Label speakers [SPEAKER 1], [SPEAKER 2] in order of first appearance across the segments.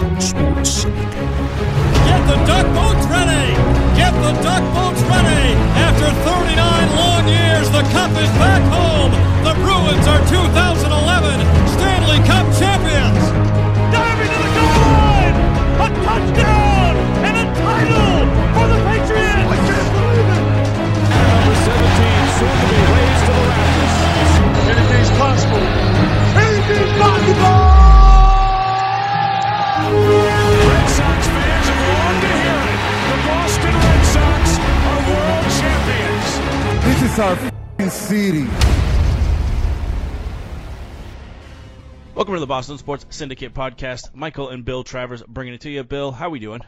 [SPEAKER 1] Sports.
[SPEAKER 2] Get the duck boats ready! Get the duck boats ready! After 39 long years, the cup is back home! The Bruins are 2011 Stanley Cup champions!
[SPEAKER 3] Our f***ing city.
[SPEAKER 4] Welcome to the Boston Sports Syndicate podcast. Michael and Bill Travers bringing it to you. Bill, how we doing?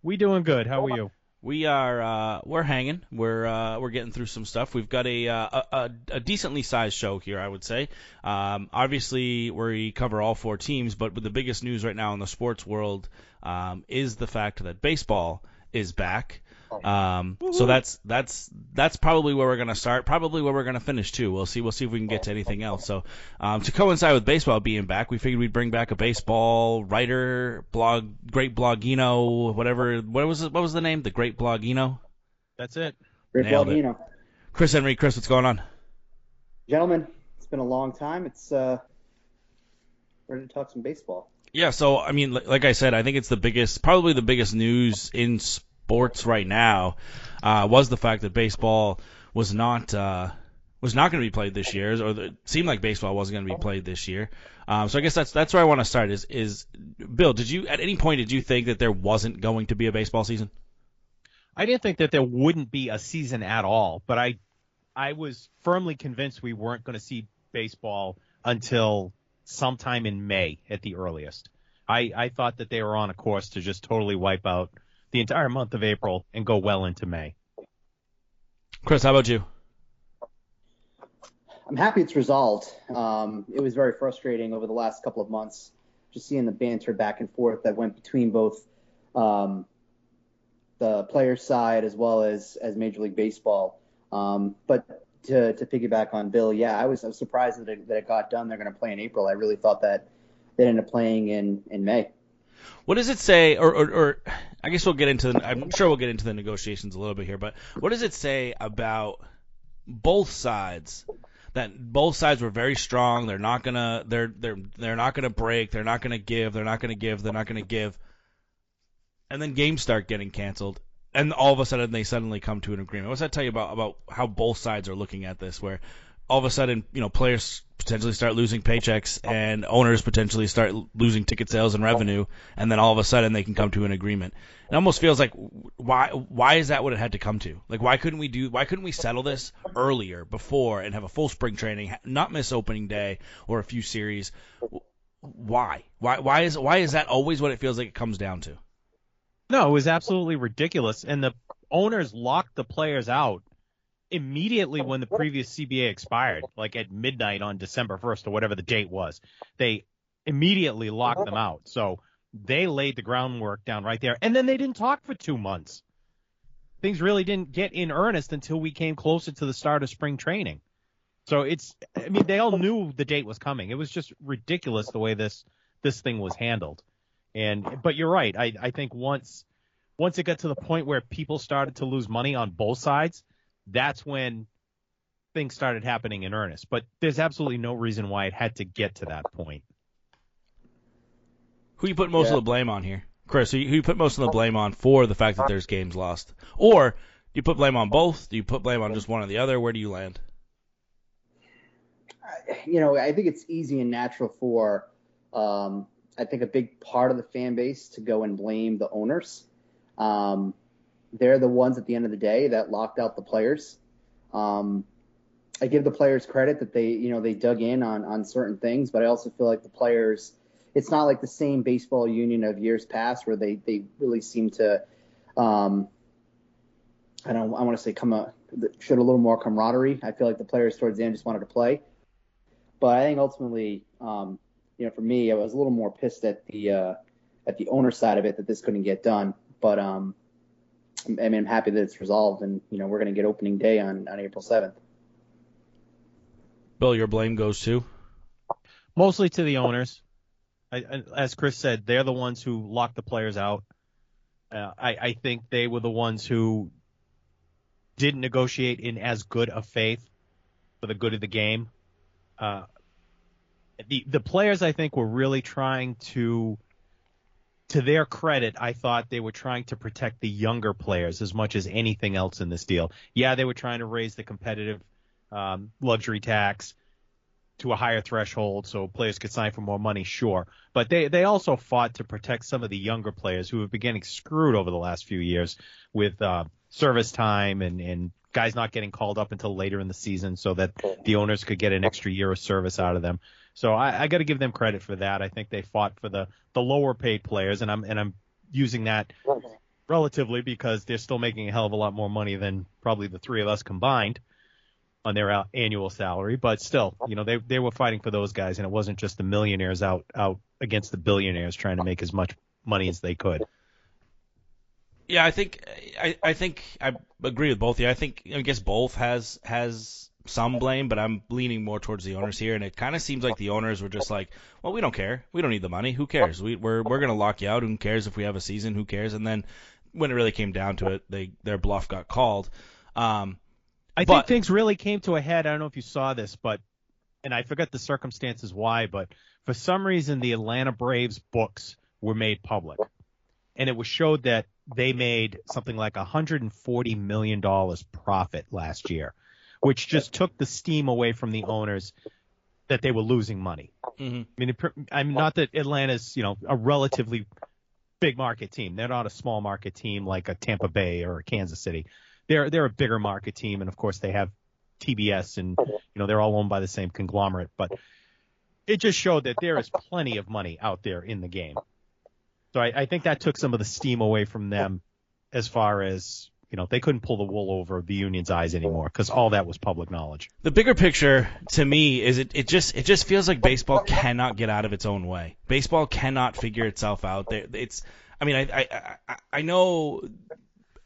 [SPEAKER 5] We doing good. How are you?
[SPEAKER 4] We are uh, we're hanging. We're uh, we're getting through some stuff. We've got a uh, a, a decently sized show here, I would say. Um, obviously, we cover all four teams, but the biggest news right now in the sports world um, is the fact that baseball is back. Um, so that's that's that's probably where we're gonna start. Probably where we're gonna finish too. We'll see. We'll see if we can get to anything else. So um, to coincide with baseball being back, we figured we'd bring back a baseball writer, blog, great blogino, whatever. What was it? What was the name? The great blogino.
[SPEAKER 5] That's it.
[SPEAKER 6] Great
[SPEAKER 4] Nailed it. Chris Henrique. Chris, what's going on?
[SPEAKER 6] Gentlemen, it's been a long time. It's uh, ready to talk some baseball.
[SPEAKER 4] Yeah, so I mean, like I said, I think it's the biggest, probably the biggest news in sports right now uh, was the fact that baseball was not uh, was not going to be played this year, or seemed like baseball wasn't going to be played this year. Um, so I guess that's that's where I want to start. Is is Bill? Did you at any point did you think that there wasn't going to be a baseball season?
[SPEAKER 5] I didn't think that there wouldn't be a season at all, but I I was firmly convinced we weren't going to see baseball until sometime in May at the earliest. I, I thought that they were on a course to just totally wipe out the entire month of April and go well into May.
[SPEAKER 4] Chris, how about you?
[SPEAKER 6] I'm happy it's resolved. Um, it was very frustrating over the last couple of months, just seeing the banter back and forth that went between both um, the players' side as well as as Major League Baseball. Um, but to, to piggyback on Bill, yeah, I was, I was surprised that it, that it got done. They're going to play in April. I really thought that they'd end up playing in in May.
[SPEAKER 4] What does it say, or, or, or I guess we'll get into the, I'm sure we'll get into the negotiations a little bit here, but what does it say about both sides? That both sides were very strong. They're not gonna, they're they're they're not gonna break. They're not gonna give. They're not gonna give. They're not gonna give. And then games start getting canceled, and all of a sudden they suddenly come to an agreement. What's that tell you about about how both sides are looking at this? Where all of a sudden, you know, players potentially start losing paychecks and owners potentially start losing ticket sales and revenue, and then all of a sudden they can come to an agreement. It almost feels like why why is that what it had to come to? Like why couldn't we do why couldn't we settle this earlier before and have a full spring training, not miss opening day or a few series? Why? Why why is why is that always what it feels like it comes down to?
[SPEAKER 5] No, it was absolutely ridiculous. And the owners locked the players out immediately when the previous CBA expired, like at midnight on December 1st or whatever the date was. They immediately locked them uh-huh. out. So they laid the groundwork down right there. And then they didn't talk for two months. Things really didn't get in earnest until we came closer to the start of spring training. So it's, I mean, they all knew the date was coming. It was just ridiculous the way this, this thing was handled. And, but you're right. I, I think once, once it got to the point where people started to lose money on both sides, that's when things started happening in earnest. But there's absolutely no reason why it had to get to that point.
[SPEAKER 4] Who you put most
[SPEAKER 6] Yeah.
[SPEAKER 4] of the blame on here? Chris, who you, put most of the blame on for the fact that there's games lost? Or do you put blame on both? Do you put blame on just one or the other? Where do you land?
[SPEAKER 6] you know, I think it's easy and natural for, um, I think a big part of the fan base to go and blame the owners. Um, they're the ones at the end of the day that locked out the players. Um, I give the players credit that they, you know, they dug in on on certain things, but I also feel like the players, it's not like the same baseball union of years past where they they really seem to, um, I don't, I want to say come a showed a little more camaraderie. I feel like the players towards the end just wanted to play. But I think ultimately, um, you know, for me, I was a little more pissed at the uh, at the owner side of it that this couldn't get done. But um, I mean, I'm happy that it's resolved, and you know, we're going to get opening day on on April 7th.
[SPEAKER 4] Bill, your blame goes to.
[SPEAKER 5] Mostly to the owners. I, I, as Chris said, they're the ones who locked the players out. Uh, I, I think they were the ones who didn't negotiate in as good a faith for the good of the game. Uh, the the players I think were really trying to to their credit, I thought they were trying to protect the younger players as much as anything else in this deal. Yeah, they were trying to raise the competitive um, luxury tax to a higher threshold so players could sign for more money, sure. But they, they also fought to protect some of the younger players who have been getting screwed over the last few years with uh, service time and, and guys not getting called up until later in the season so that the owners could get an extra year of service out of them. So I, I got to give them credit for that. I think they fought for the, the lower paid players, and I'm and I'm using that mm-hmm. relatively because they're still making a hell of a lot more money than probably the three of us combined on their annual salary. But still, you know, they they were fighting for those guys, and it wasn't just the millionaires out out against the billionaires trying to make as much money as they could.
[SPEAKER 4] Yeah, I think I, I think I agree with both of you. I think I guess both has has some blame, but I'm leaning more towards the owners here, and it kind of seems like the owners were just like, well, we don't care, we don't need the money, who cares? We, we're we're gonna lock you out. Who cares if we have a season? Who cares? And then when it really came down to it, they their bluff got called. Um,
[SPEAKER 5] I
[SPEAKER 4] But-
[SPEAKER 5] think things really came to a head. I don't know if you saw this, but and I forget the circumstances why, but for some reason the Atlanta Braves books were made public, and it was showed that they made something like 140 million dollars profit last year, which just took the steam away from the owners that they were losing money.
[SPEAKER 4] mhm.
[SPEAKER 5] I mean, it, I'm not that Atlanta's, you know, a relatively big market team. They're not a small market team like a Tampa Bay or a Kansas City. They're they're a bigger market team, and of course they have TBS, and you know they're all owned by the same conglomerate. But it just showed that there is plenty of money out there in the game. So I, I think that took some of the steam away from them, as far as you know they couldn't pull the wool over the union's eyes anymore because all that was public knowledge.
[SPEAKER 4] the bigger picture to me is it, it just it just feels like baseball cannot get out of its own way. Baseball cannot figure itself out. It's I mean I I I, I know.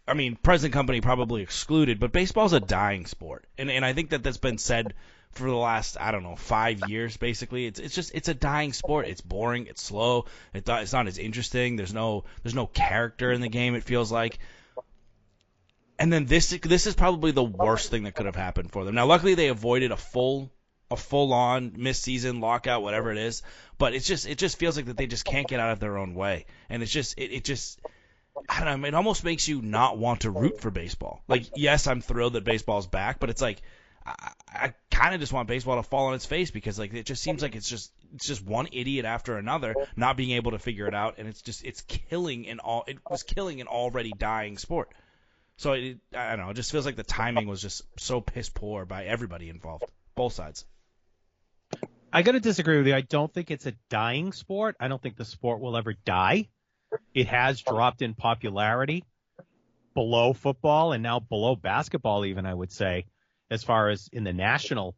[SPEAKER 4] I mean, present company probably excluded, but baseball's a dying sport, and and I think that that's been said for the last I don't know five years. Basically, it's it's just it's a dying sport. It's boring. It's slow. It, it's not as interesting. There's no there's no character in the game. It feels like. And then this this is probably the worst thing that could have happened for them. Now, luckily they avoided a full a full on missed season lockout, whatever it is. But it's just it just feels like that they just can't get out of their own way, and it's just it, it just I don't know. It almost makes you not want to root for baseball. Like, yes, I'm thrilled that baseball's back, but it's like I, I kind of just want baseball to fall on its face because like it just seems like it's just it's just one idiot after another not being able to figure it out, and it's just it's killing an all it was killing an already dying sport. So it, I don't know. It just feels like the timing was just so piss poor by everybody involved, both sides.
[SPEAKER 5] I got to disagree with you. I don't think it's a dying sport. I don't think the sport will ever die. It has dropped in popularity below football and now below basketball, even I would say, as far as in the national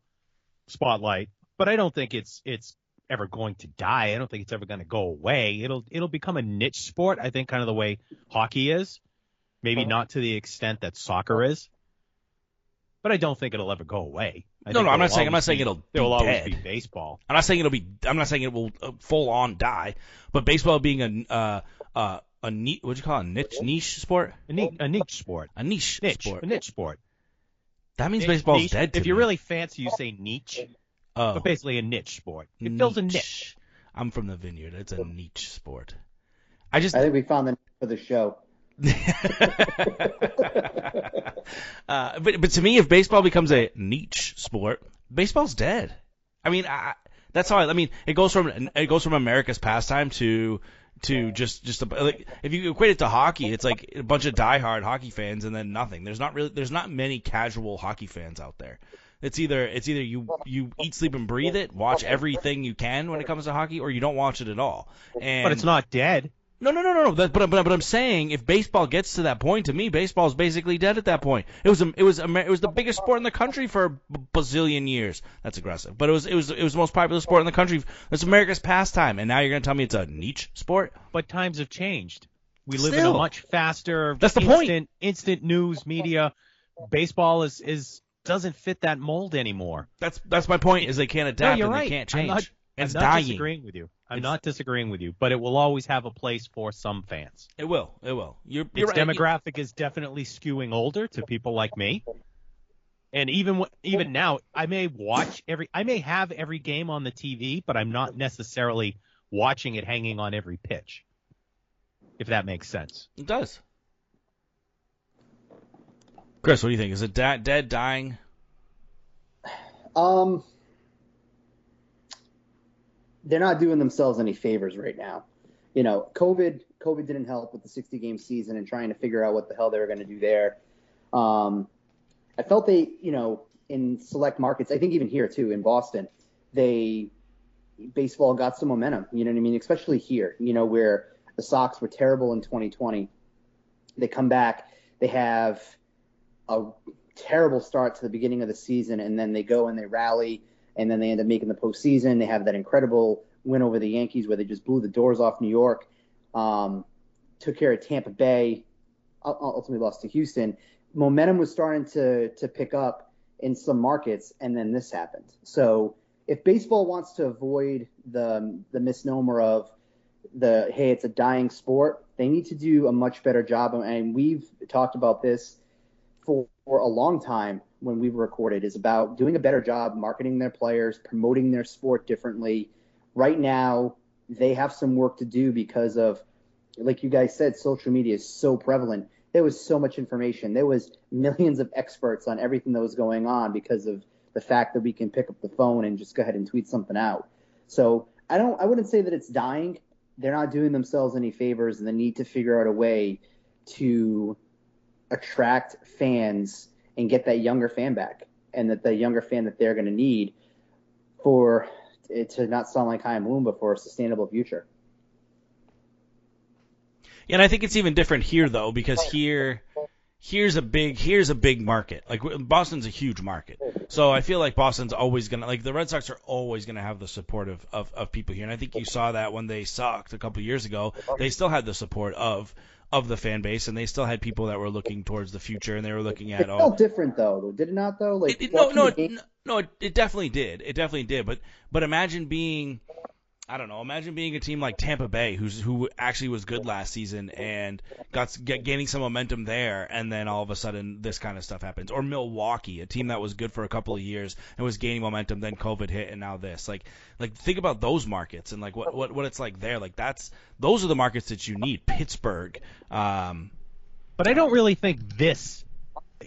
[SPEAKER 5] spotlight. But I don't think it's it's ever going to die. I don't think it's ever going to go away. It'll it'll become a niche sport. I think kind of the way hockey is, maybe not to the extent that soccer is. But I don't think it'll ever go away. I
[SPEAKER 4] No, no, I'm not saying I'm not saying
[SPEAKER 5] be-
[SPEAKER 4] it'll
[SPEAKER 5] there will always be baseball.
[SPEAKER 4] I'm not saying it'll be. I'm not saying it will uh, full on die. But baseball being a uh, uh, a niche, what do you call it? A niche niche sport?
[SPEAKER 5] A niche, a niche sport.
[SPEAKER 4] A niche,
[SPEAKER 5] Niche,
[SPEAKER 4] sport.
[SPEAKER 5] a niche sport.
[SPEAKER 4] That means
[SPEAKER 5] Niche-
[SPEAKER 4] baseball's
[SPEAKER 5] niche-
[SPEAKER 4] dead. To
[SPEAKER 5] If you're
[SPEAKER 4] me.
[SPEAKER 5] really fancy, you say niche,
[SPEAKER 4] oh,
[SPEAKER 5] but basically a niche sport. It fills a niche.
[SPEAKER 4] I'm from the vineyard. It's a niche sport. I just
[SPEAKER 6] I think we found the name for the show.
[SPEAKER 4] uh, but but to me, if baseball becomes a niche sport, baseball's dead. I mean, I, that's how I, I mean it goes from it goes from America's pastime to to just just a, like if you equate it to hockey, it's like a bunch of diehard hockey fans and then nothing. There's not really there's not many casual hockey fans out there. It's either it's either you you eat, sleep, and breathe it, watch everything you can when it comes to hockey, or you don't watch it at all. And
[SPEAKER 5] But it's not dead.
[SPEAKER 4] No, no, no, no, no. That, but, but but I'm saying if baseball gets to that point, to me, baseball's basically dead at that point. It was it was it was the biggest sport in the country for a bazillion years. That's aggressive, but it was it was it was the most popular sport in the country. It's America's pastime, and now you're gonna tell me it's a niche sport?
[SPEAKER 5] But times have changed. We live in a much faster,
[SPEAKER 4] That's the point.
[SPEAKER 5] instant, instant news media. Baseball is is doesn't fit that mold anymore.
[SPEAKER 4] That's that's my point. Is they can't adapt
[SPEAKER 5] you're
[SPEAKER 4] and
[SPEAKER 5] right.
[SPEAKER 4] they can't
[SPEAKER 5] I'm
[SPEAKER 4] change.
[SPEAKER 5] not,
[SPEAKER 4] it's
[SPEAKER 5] I'm not
[SPEAKER 4] dying.
[SPEAKER 5] disagreeing with you. I'm
[SPEAKER 4] It's-
[SPEAKER 5] not disagreeing with you, but it will always have a place for some fans.
[SPEAKER 4] It will. It will. You're, you're
[SPEAKER 5] Its
[SPEAKER 4] right.
[SPEAKER 5] demographic is definitely skewing older to people like me. And even even now, I may watch every, I may have every game on the TV, but I'm not necessarily watching it hanging on every pitch. If that makes sense.
[SPEAKER 4] It does. Chris, what do you think? Is it da- dead, dying?
[SPEAKER 6] Um, they're not doing themselves any favors right now. You know, COVID COVID didn't help with the 60 game season and trying to figure out what the hell they were going to do there. Um, I felt they, you know, in select markets, I think even here too in Boston, they baseball got some momentum. You know what I mean? Especially here, you know, where the Sox were terrible in 2020. They come back, they have a terrible start to the beginning of the season, and then they go and they rally, and then they end up making the postseason. They have that incredible win over the Yankees where they just blew the doors off New York, um, took care of Tampa Bay, ultimately lost to Houston. Momentum was starting to to pick up in some markets, and then this happened. So if baseball wants to avoid the the misnomer of the hey, it's a dying sport, they need to do a much better job. And we've talked about this for, for a long time when we've recorded is about doing a better job marketing their players, promoting their sport differently. Right now, they have some work to do because of, like you guys said, social media is so prevalent. There was so much information. There was millions of experts on everything that was going on because of the fact that we can pick up the phone and just go ahead and tweet something out. So I don't, I wouldn't say that it's dying. They're not doing themselves any favors, and they need to figure out a way to attract fans and get that younger fan back, and that the younger fan that they're going to need for it to not sound like Chaim Bloom, but for a sustainable future.
[SPEAKER 4] And I think it's even different here though, because here, here's a big, here's a big market. Like Boston's a huge market, so I feel like Boston's always gonna, like the Red Sox are always gonna have the support of, of, of people here, and I think you saw that when they sucked a couple years ago. They still had the support of of the fan base, and they still had people that were looking towards the future, and they were looking
[SPEAKER 6] It
[SPEAKER 4] at oh,
[SPEAKER 6] different though, did it not though? Like
[SPEAKER 4] it, it, no, no, it, no, it definitely did. It definitely did. But but imagine being, I don't know, imagine being a team like Tampa Bay, who's who actually was good last season and got get, gaining some momentum there, and then all of a sudden this kind of stuff happens. Or Milwaukee, a team that was good for a couple of years and was gaining momentum, then COVID hit, and now this. Like like think about those markets and like what what what it's like there. Like that's those are the markets that you need. Pittsburgh. Um,
[SPEAKER 5] But I don't really think this.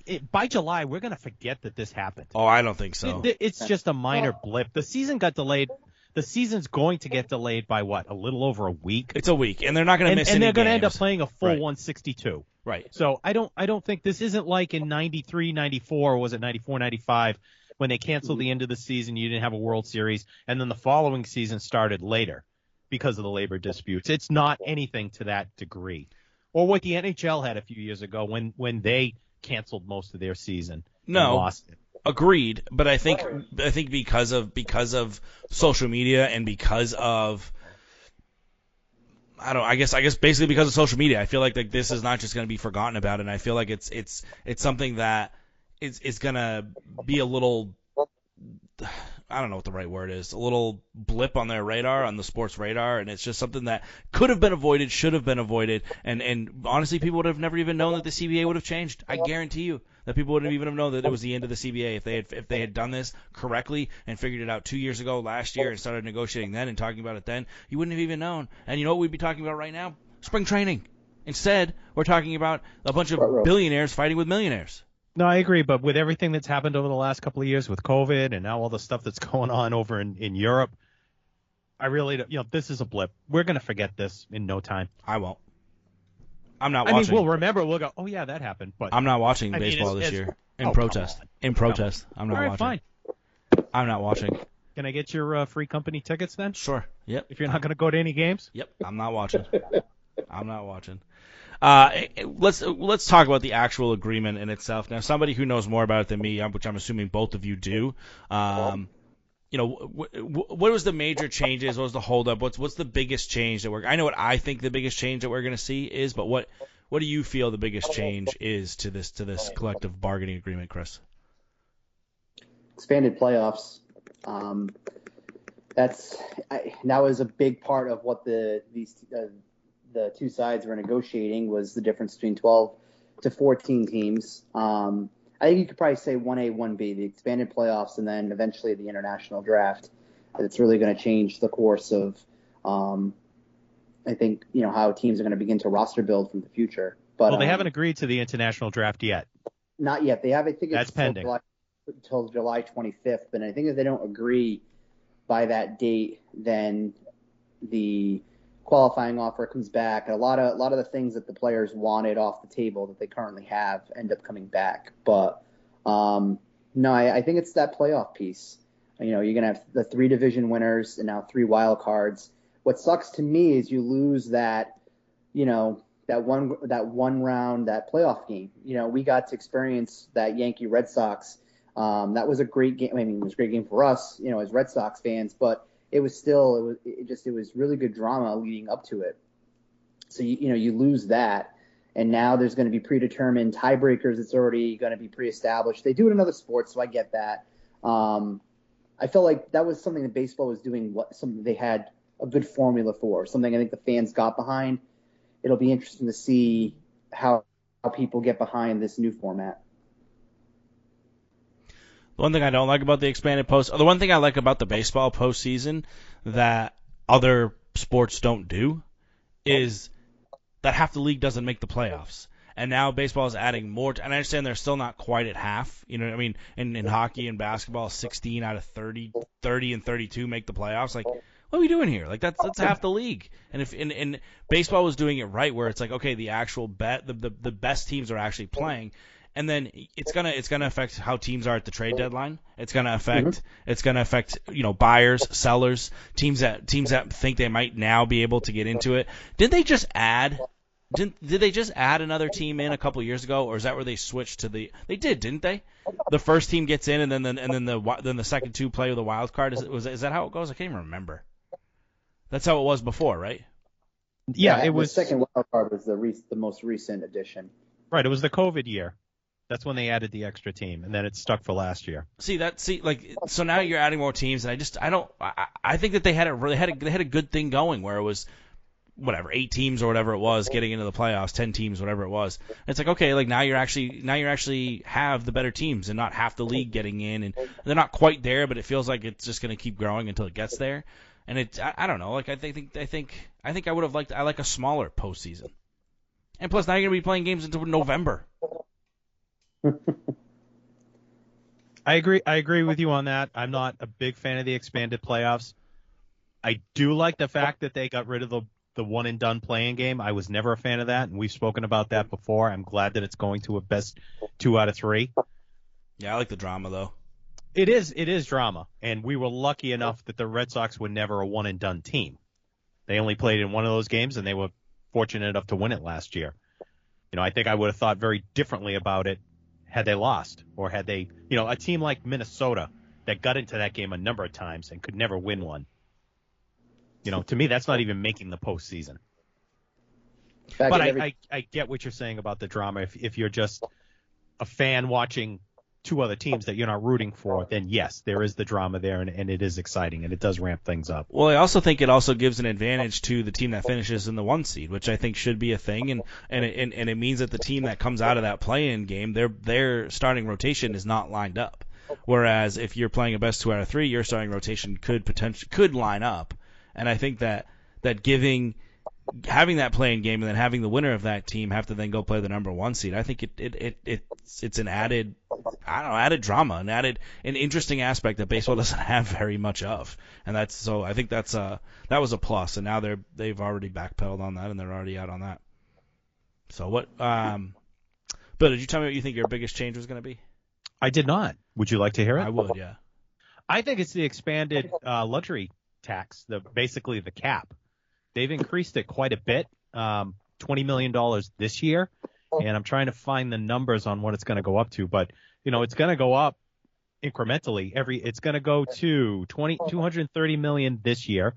[SPEAKER 5] It, by July, we're going to forget that this happened.
[SPEAKER 4] oh, I don't think so.
[SPEAKER 5] It- it- it's just a minor blip. The season got delayed. The season's going to get delayed by what? A little over a week.
[SPEAKER 4] It's a week, and they're not going to miss
[SPEAKER 5] and they're going to end up playing a full
[SPEAKER 4] Right.
[SPEAKER 5] 162.
[SPEAKER 4] Right.
[SPEAKER 5] So I don't I don't think this isn't like in 93, 94, was it 94, 95 when they canceled the mm-hmm. end of the season, you didn't have a World Series, and then the following season started later because of the labor disputes. It's not anything to that degree. Or what the NHL had a few years ago when when they canceled most of their season. and
[SPEAKER 4] No.
[SPEAKER 5] lost it.
[SPEAKER 4] Agreed, but I think I think because of because of social media and because of I don't I guess I guess basically because of social media, I feel like like this is not just going to be forgotten about, and I feel like it's it's it's something that is is going to be a little I don't know what the right word is, a little blip on their radar, on the sports radar, and it's just something that could have been avoided, should have been avoided, and and honestly, people would have never even known that the CBA would have changed. I guarantee you that people wouldn't even have known that it was the end of the CBA if they had if they had done this correctly and figured it out two years ago, last year, and started negotiating then and talking about it then. You wouldn't have even known. And you know what we'd be talking about right now? Spring training. Instead, we're talking about a bunch of billionaires fighting with millionaires.
[SPEAKER 5] No, I agree, but with everything that's happened over the last couple of years with COVID and now all the stuff that's going on over in, in Europe, I really, don't- you know, this is a blip. We're going to forget this in no time.
[SPEAKER 4] I won't. I'm not
[SPEAKER 5] I mean,
[SPEAKER 4] watching.
[SPEAKER 5] we'll remember, we'll go, oh yeah, that happened, but
[SPEAKER 4] I'm not watching
[SPEAKER 5] I mean,
[SPEAKER 4] baseball
[SPEAKER 5] it's-
[SPEAKER 4] this
[SPEAKER 5] it's-
[SPEAKER 4] year in
[SPEAKER 5] oh,
[SPEAKER 4] protest. In protest, I'm not
[SPEAKER 5] all right,
[SPEAKER 4] watching.
[SPEAKER 5] fine.
[SPEAKER 4] I'm not watching.
[SPEAKER 5] Can I get your uh, free company tickets then?
[SPEAKER 4] Sure. Yep.
[SPEAKER 5] If you're not going to go to any games?
[SPEAKER 4] Yep. I'm not watching. I'm not watching. Uh, eh, eh, let's let's talk about the actual agreement in itself. Now, somebody who knows more about it than me, um, which I'm assuming both of you do, um, you know, what was the major changes? What was the holdup? What's what's the biggest change that we're? I know what I think the biggest change that we're going to see is, but what what do you feel the biggest change is to this to this collective bargaining agreement, Chris?
[SPEAKER 6] expanded playoffs. Um, that's I, that was a big part of what the these uh, the two sides were negotiating was the difference between 12 to 14 teams. Um, I think you could probably say 1A, 1B, the expanded playoffs, and then eventually the international draft. It's really going to change the course of, um, I think, you know, how teams are going to begin to roster build from the future. But
[SPEAKER 5] well, they
[SPEAKER 6] um,
[SPEAKER 5] haven't agreed to the international draft yet.
[SPEAKER 6] Not yet. They have. I think it's
[SPEAKER 5] That's pending.
[SPEAKER 6] July, until July 25th. But I think if they don't agree by that date, then the qualifying offer comes back. A lot of a lot of the things that the players wanted off the table that they currently have end up coming back. But um, no, I, I think it's that playoff piece. You know, you're gonna have the three division winners and now three wild cards. What sucks to me is you lose that, you know, that one that one round that playoff game. You know, we got to experience that Yankee Red Sox. Um, that was a great game. I mean, it was a great game for us, you know, as Red Sox fans. But it was still it was it just it was really good drama leading up to it. So you you know you lose that, and now there's going to be predetermined tiebreakers. It's already going to be pre-established. They do it in other sports, so I get that. Um, I felt like that was something that baseball was doing. What something they had a good formula for. Something I think the fans got behind. It'll be interesting to see how how people get behind this new format.
[SPEAKER 4] The one thing I don't like about the expanded post, the one thing I like about the baseball postseason that other sports don't do, is that half the league doesn't make the playoffs. And now baseball is adding more. And I understand they're still not quite at half. You know what I mean? In, in hockey and basketball, 16 out of 30, 30 and 32 make the playoffs. Like, what are we doing here? Like that's that's half the league. And if and, and baseball was doing it right, where it's like, okay, the actual bet, the, the the best teams are actually playing, and then it's gonna it's gonna affect how teams are at the trade deadline. It's gonna affect mm-hmm. it's gonna affect you know buyers, sellers, teams that teams that think they might now be able to get into it. Did they just add? Did did they just add another team in a couple of years ago, or is that where they switched to the? They did, didn't they? The first team gets in, and then the, and then the then the second two play with the wild card. Is was is that how it goes? I can't even remember. That's how it was before, right?
[SPEAKER 5] Yeah,
[SPEAKER 6] the
[SPEAKER 5] it was The
[SPEAKER 6] second wild card was the re- the most recent addition.
[SPEAKER 5] right. It was the COVID year. That's when they added the extra team, and then it stuck for last year.
[SPEAKER 4] See that see like so now you're adding more teams, and I just I don't I, I think that they had a really had a, they had a good thing going where it was whatever eight teams or whatever it was getting into the playoffs, ten teams, whatever it was. It's like okay, like now you're actually now you're actually have the better teams and not half the league getting in, and they're not quite there, but it feels like it's just going to keep growing until it gets there. And it I, I don't know, like I think I think I think I would have liked I like a smaller postseason. And plus now you're to be playing games until November.
[SPEAKER 5] I agree. I agree with you on that. I'm not a big fan of the expanded playoffs. I do like the fact that they got rid of the the one and done playing game. I was never a fan of that, and we've spoken about that before. I'm glad that it's going to a best two out of three.
[SPEAKER 4] Yeah, I like the drama though.
[SPEAKER 5] It is it is drama, and we were lucky enough that the Red Sox were never a one and done team. They only played in one of those games, and they were fortunate enough to win it last year. You know, I think I would have thought very differently about it had they lost, or had they, you know, a team like Minnesota that got into that game a number of times and could never win one. You know, to me, that's not even making the postseason.
[SPEAKER 6] Back
[SPEAKER 5] But I,
[SPEAKER 6] every-
[SPEAKER 5] I, I get what you're saying about the drama. If if you're just a fan watching two other teams that you're not rooting for, then yes, there is the drama there, and, and it is exciting, and it does ramp things up.
[SPEAKER 4] Well, I also think it also gives an advantage to the team that finishes in the one seed, which I think should be a thing, and and it, and, and it means that the team that comes out of that play-in game, their their starting rotation is not lined up. Whereas if you're playing a best two out of three, your starting rotation could potentially could line up, and I think that that giving having that playing game and then having the winner of that team have to then go play the number one seed, I think it it, it it's it's an added I don't know, added drama, an added an interesting aspect that baseball doesn't have very much of. And that's so I think that's uh that was a plus and now they're they've already backpedaled on that and they're already out on that. So what um Bill, did you tell me what you think your biggest change was gonna be?
[SPEAKER 5] I did not. Would you like to hear it?
[SPEAKER 4] I would, yeah.
[SPEAKER 5] I think it's the expanded uh, luxury tax, the basically the cap. They've increased it quite a bit, um, twenty million dollars this year, and I'm trying to find the numbers on what it's going to go up to. But you know, it's going to go up incrementally. Every it's going to go to 20, 230 million this year,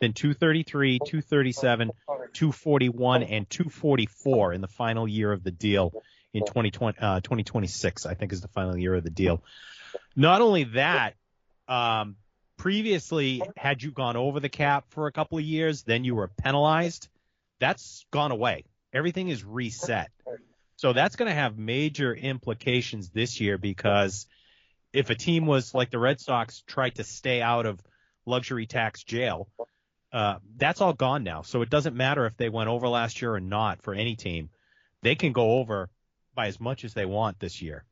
[SPEAKER 5] then 233, 237, 241, and 244 in the final year of the deal in 2020, uh, 2026. I think is the final year of the deal. Not only that, um, previously, had you gone over the cap for a couple of years, then you were penalized. That's gone away. Everything is reset. So that's going to have major implications this year because if a team was like the Red Sox tried to stay out of luxury tax jail, uh, that's all gone now. So it doesn't matter if they went over last year or not for any team. They can go over by as much as they want this year.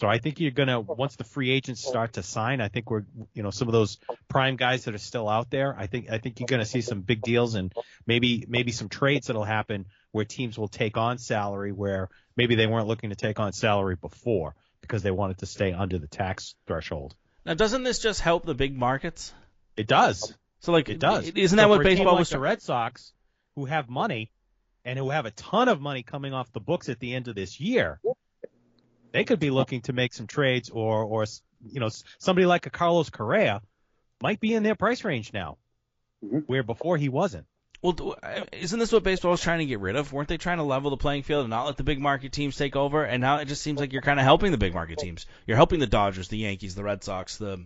[SPEAKER 5] So I think you're gonna once the free agents start to sign, I think we're you know some of those prime guys that are still out there. I think I think you're gonna see some big deals and maybe maybe some trades that'll happen where teams will take on salary where maybe they weren't looking to take on salary before because they wanted to stay under the tax threshold.
[SPEAKER 4] Now, doesn't this just help the big markets?
[SPEAKER 5] It does.
[SPEAKER 4] So like
[SPEAKER 5] It does.
[SPEAKER 4] Isn't
[SPEAKER 5] So
[SPEAKER 4] that what
[SPEAKER 5] for a team
[SPEAKER 4] baseball
[SPEAKER 5] like
[SPEAKER 4] was?
[SPEAKER 5] the Red Sox, who have money and who have a ton of money coming off the books at the end of this year, they could be looking to make some trades, or or you know somebody like a Carlos Correa might be in their price range now,
[SPEAKER 6] Mhm.
[SPEAKER 5] where before he wasn't.
[SPEAKER 4] Well, uh, isn't this what baseball was trying to get rid of? Weren't they trying to level the playing field and not let the big market teams take over? And now it just seems like you're kind of helping the big market teams. You're helping the Dodgers, the Yankees, the Red Sox, the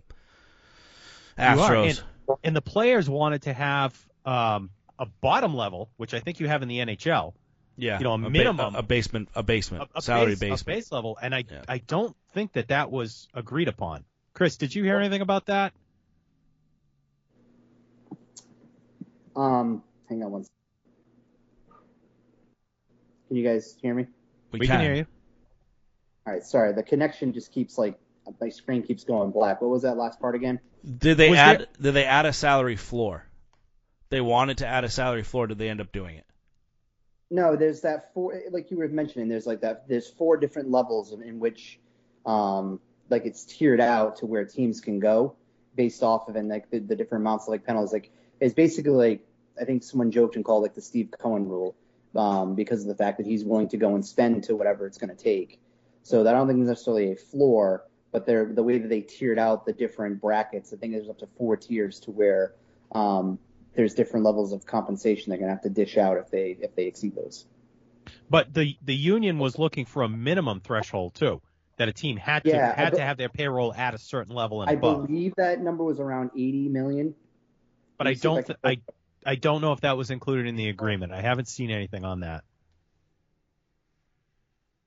[SPEAKER 4] Astros.
[SPEAKER 5] And, and the players wanted to have um, a bottom level, which I think you have in the NHL,
[SPEAKER 4] yeah,
[SPEAKER 5] you know, a
[SPEAKER 4] ba-
[SPEAKER 5] minimum-
[SPEAKER 4] a, a basement, a basement,
[SPEAKER 5] a, a
[SPEAKER 4] salary
[SPEAKER 5] base,
[SPEAKER 4] basement.
[SPEAKER 5] a base level, and I
[SPEAKER 4] Yeah.
[SPEAKER 5] I don't think that that was agreed upon. Chris, did you hear anything about that?
[SPEAKER 6] Um, hang on one. second. Can you guys hear me?
[SPEAKER 4] We,
[SPEAKER 5] we can hear you.
[SPEAKER 6] All right, sorry. The connection just keeps like my screen keeps going black. What was that last part again?
[SPEAKER 4] Did they
[SPEAKER 5] Was
[SPEAKER 4] add? Did they add a salary floor? They wanted to add a salary floor. Did they end up doing it?
[SPEAKER 6] No, there's that four, like you were mentioning. There's like that. There's four different levels in, in which, um, like it's tiered out to where teams can go based off of and like the, the different amounts of like penalties. Like it's basically like I think someone joked and called like the Steve Cohen rule, um, because of the fact that he's willing to go and spend to whatever it's going to take. So that I don't think is necessarily a floor, but they're the way that they tiered out the different brackets. I think there's up to four tiers to where um, there's different levels of compensation they're going to have to dish out if they if they exceed those.
[SPEAKER 5] But the the union was looking for a minimum threshold too, that a team had to
[SPEAKER 6] Yeah, I
[SPEAKER 5] had
[SPEAKER 6] be-
[SPEAKER 5] to have their payroll at a certain level and
[SPEAKER 6] I
[SPEAKER 5] above.
[SPEAKER 6] believe that number was around 80 million.
[SPEAKER 5] but I
[SPEAKER 6] me see if
[SPEAKER 5] don't
[SPEAKER 6] I
[SPEAKER 5] th-
[SPEAKER 6] can-
[SPEAKER 5] I I don't know if that was included in the agreement. I haven't seen anything on that.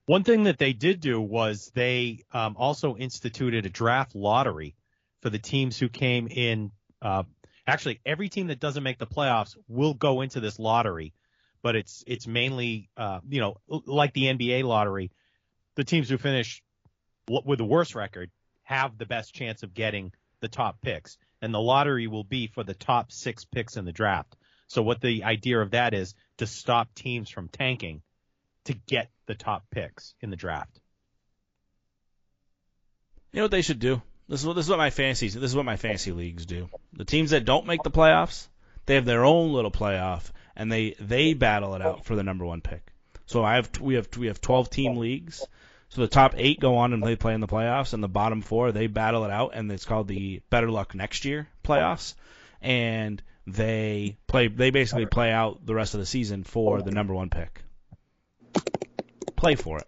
[SPEAKER 5] One thing that they did do was they um, also instituted a draft lottery for the teams who came in. Uh, actually, every team that doesn't make the playoffs will go into this lottery, but it's it's mainly uh, you know like the NBA lottery. The teams who finish with the worst record have the best chance of getting the top picks, and the lottery will be for the top six picks in the draft. So what the idea of that is to stop teams from tanking to get the top picks in the draft.
[SPEAKER 4] You know what they should do? This is what this is what my fantasy this is what my fantasy leagues do. The teams that don't make the playoffs, they have their own little playoff, and they they battle it out for the number one pick. So I have we have we have 12 team leagues. So the top eight go on and they play in the playoffs, and the bottom four they battle it out, and it's called the Better Luck Next Year playoffs. And they play they basically play out the rest of the season for the number one pick. Play for it.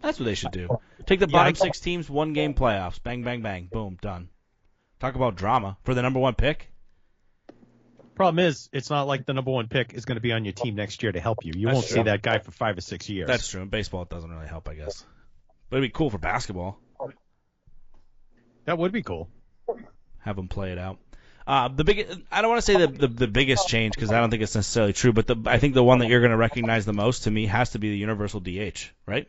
[SPEAKER 4] That's what they should do. Take the
[SPEAKER 5] Yeah,
[SPEAKER 4] bottom six teams, one game playoffs. Bang, bang, bang. Boom, done. Talk about drama for the number one pick.
[SPEAKER 5] Problem is, it's not like the number one pick is going to be on your team next year to help you. You
[SPEAKER 4] That's
[SPEAKER 5] won't
[SPEAKER 4] true.
[SPEAKER 5] see that guy for five or six years.
[SPEAKER 4] That's true. In baseball, it doesn't really help, I guess. But it'd be cool for basketball.
[SPEAKER 5] that would be cool.
[SPEAKER 4] Have them play it out. Uh, the big, I don't want to say the, the the biggest change because I don't think it's necessarily true, but the I think the one that you're going to recognize the most to me has to be the universal DH, right?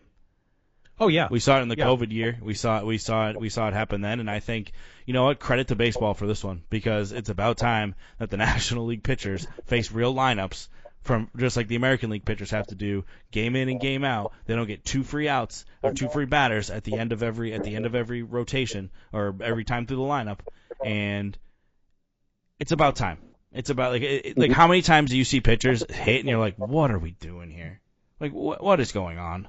[SPEAKER 5] Oh yeah,
[SPEAKER 4] We saw it in the
[SPEAKER 5] Yeah.
[SPEAKER 4] COVID year. We saw it. We saw it. We saw it happen then. And I think, you know what? Credit to baseball for this one because it's about time that the National League pitchers face real lineups from just like the American League pitchers have to do game in and game out. They don't get two free outs or two free batters at the end of every at the end of every rotation or every time through the lineup. And it's about time. It's about like it, like how many times do you see pitchers hit and you're like, what are we doing here? Like wh- what is going on?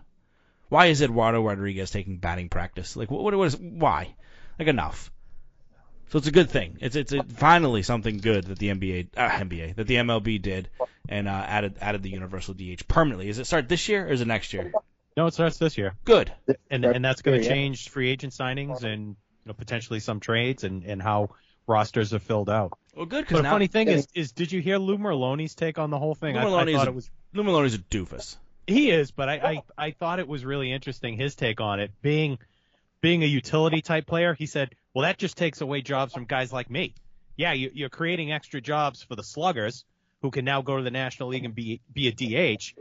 [SPEAKER 4] Why is Eduardo Rodriguez taking batting practice? Like, what, what is, why? Like, enough. So it's a good thing. It's it's a, finally something good that the NBA, uh, NBA, that the MLB did, and uh, added added the universal DH permanently. Is it start this year or is it next year?
[SPEAKER 5] no, it starts this year,
[SPEAKER 4] Good.
[SPEAKER 5] and and that's going to change free agent signings and know, potentially some trades and, and how rosters are filled out.
[SPEAKER 4] Well, good
[SPEAKER 5] But
[SPEAKER 4] because
[SPEAKER 5] the funny thing is, is did you hear Lou Merloni's take on the whole thing?
[SPEAKER 4] Lou
[SPEAKER 5] I, I thought it was
[SPEAKER 4] Lou Merloni's a doofus.
[SPEAKER 5] He is, but I, I I thought it was really interesting his take on it. Being being a utility type player, he said, well, that just takes away jobs from guys like me. Yeah, you, you're creating extra jobs for the sluggers who can now go to the National League and be be a DH,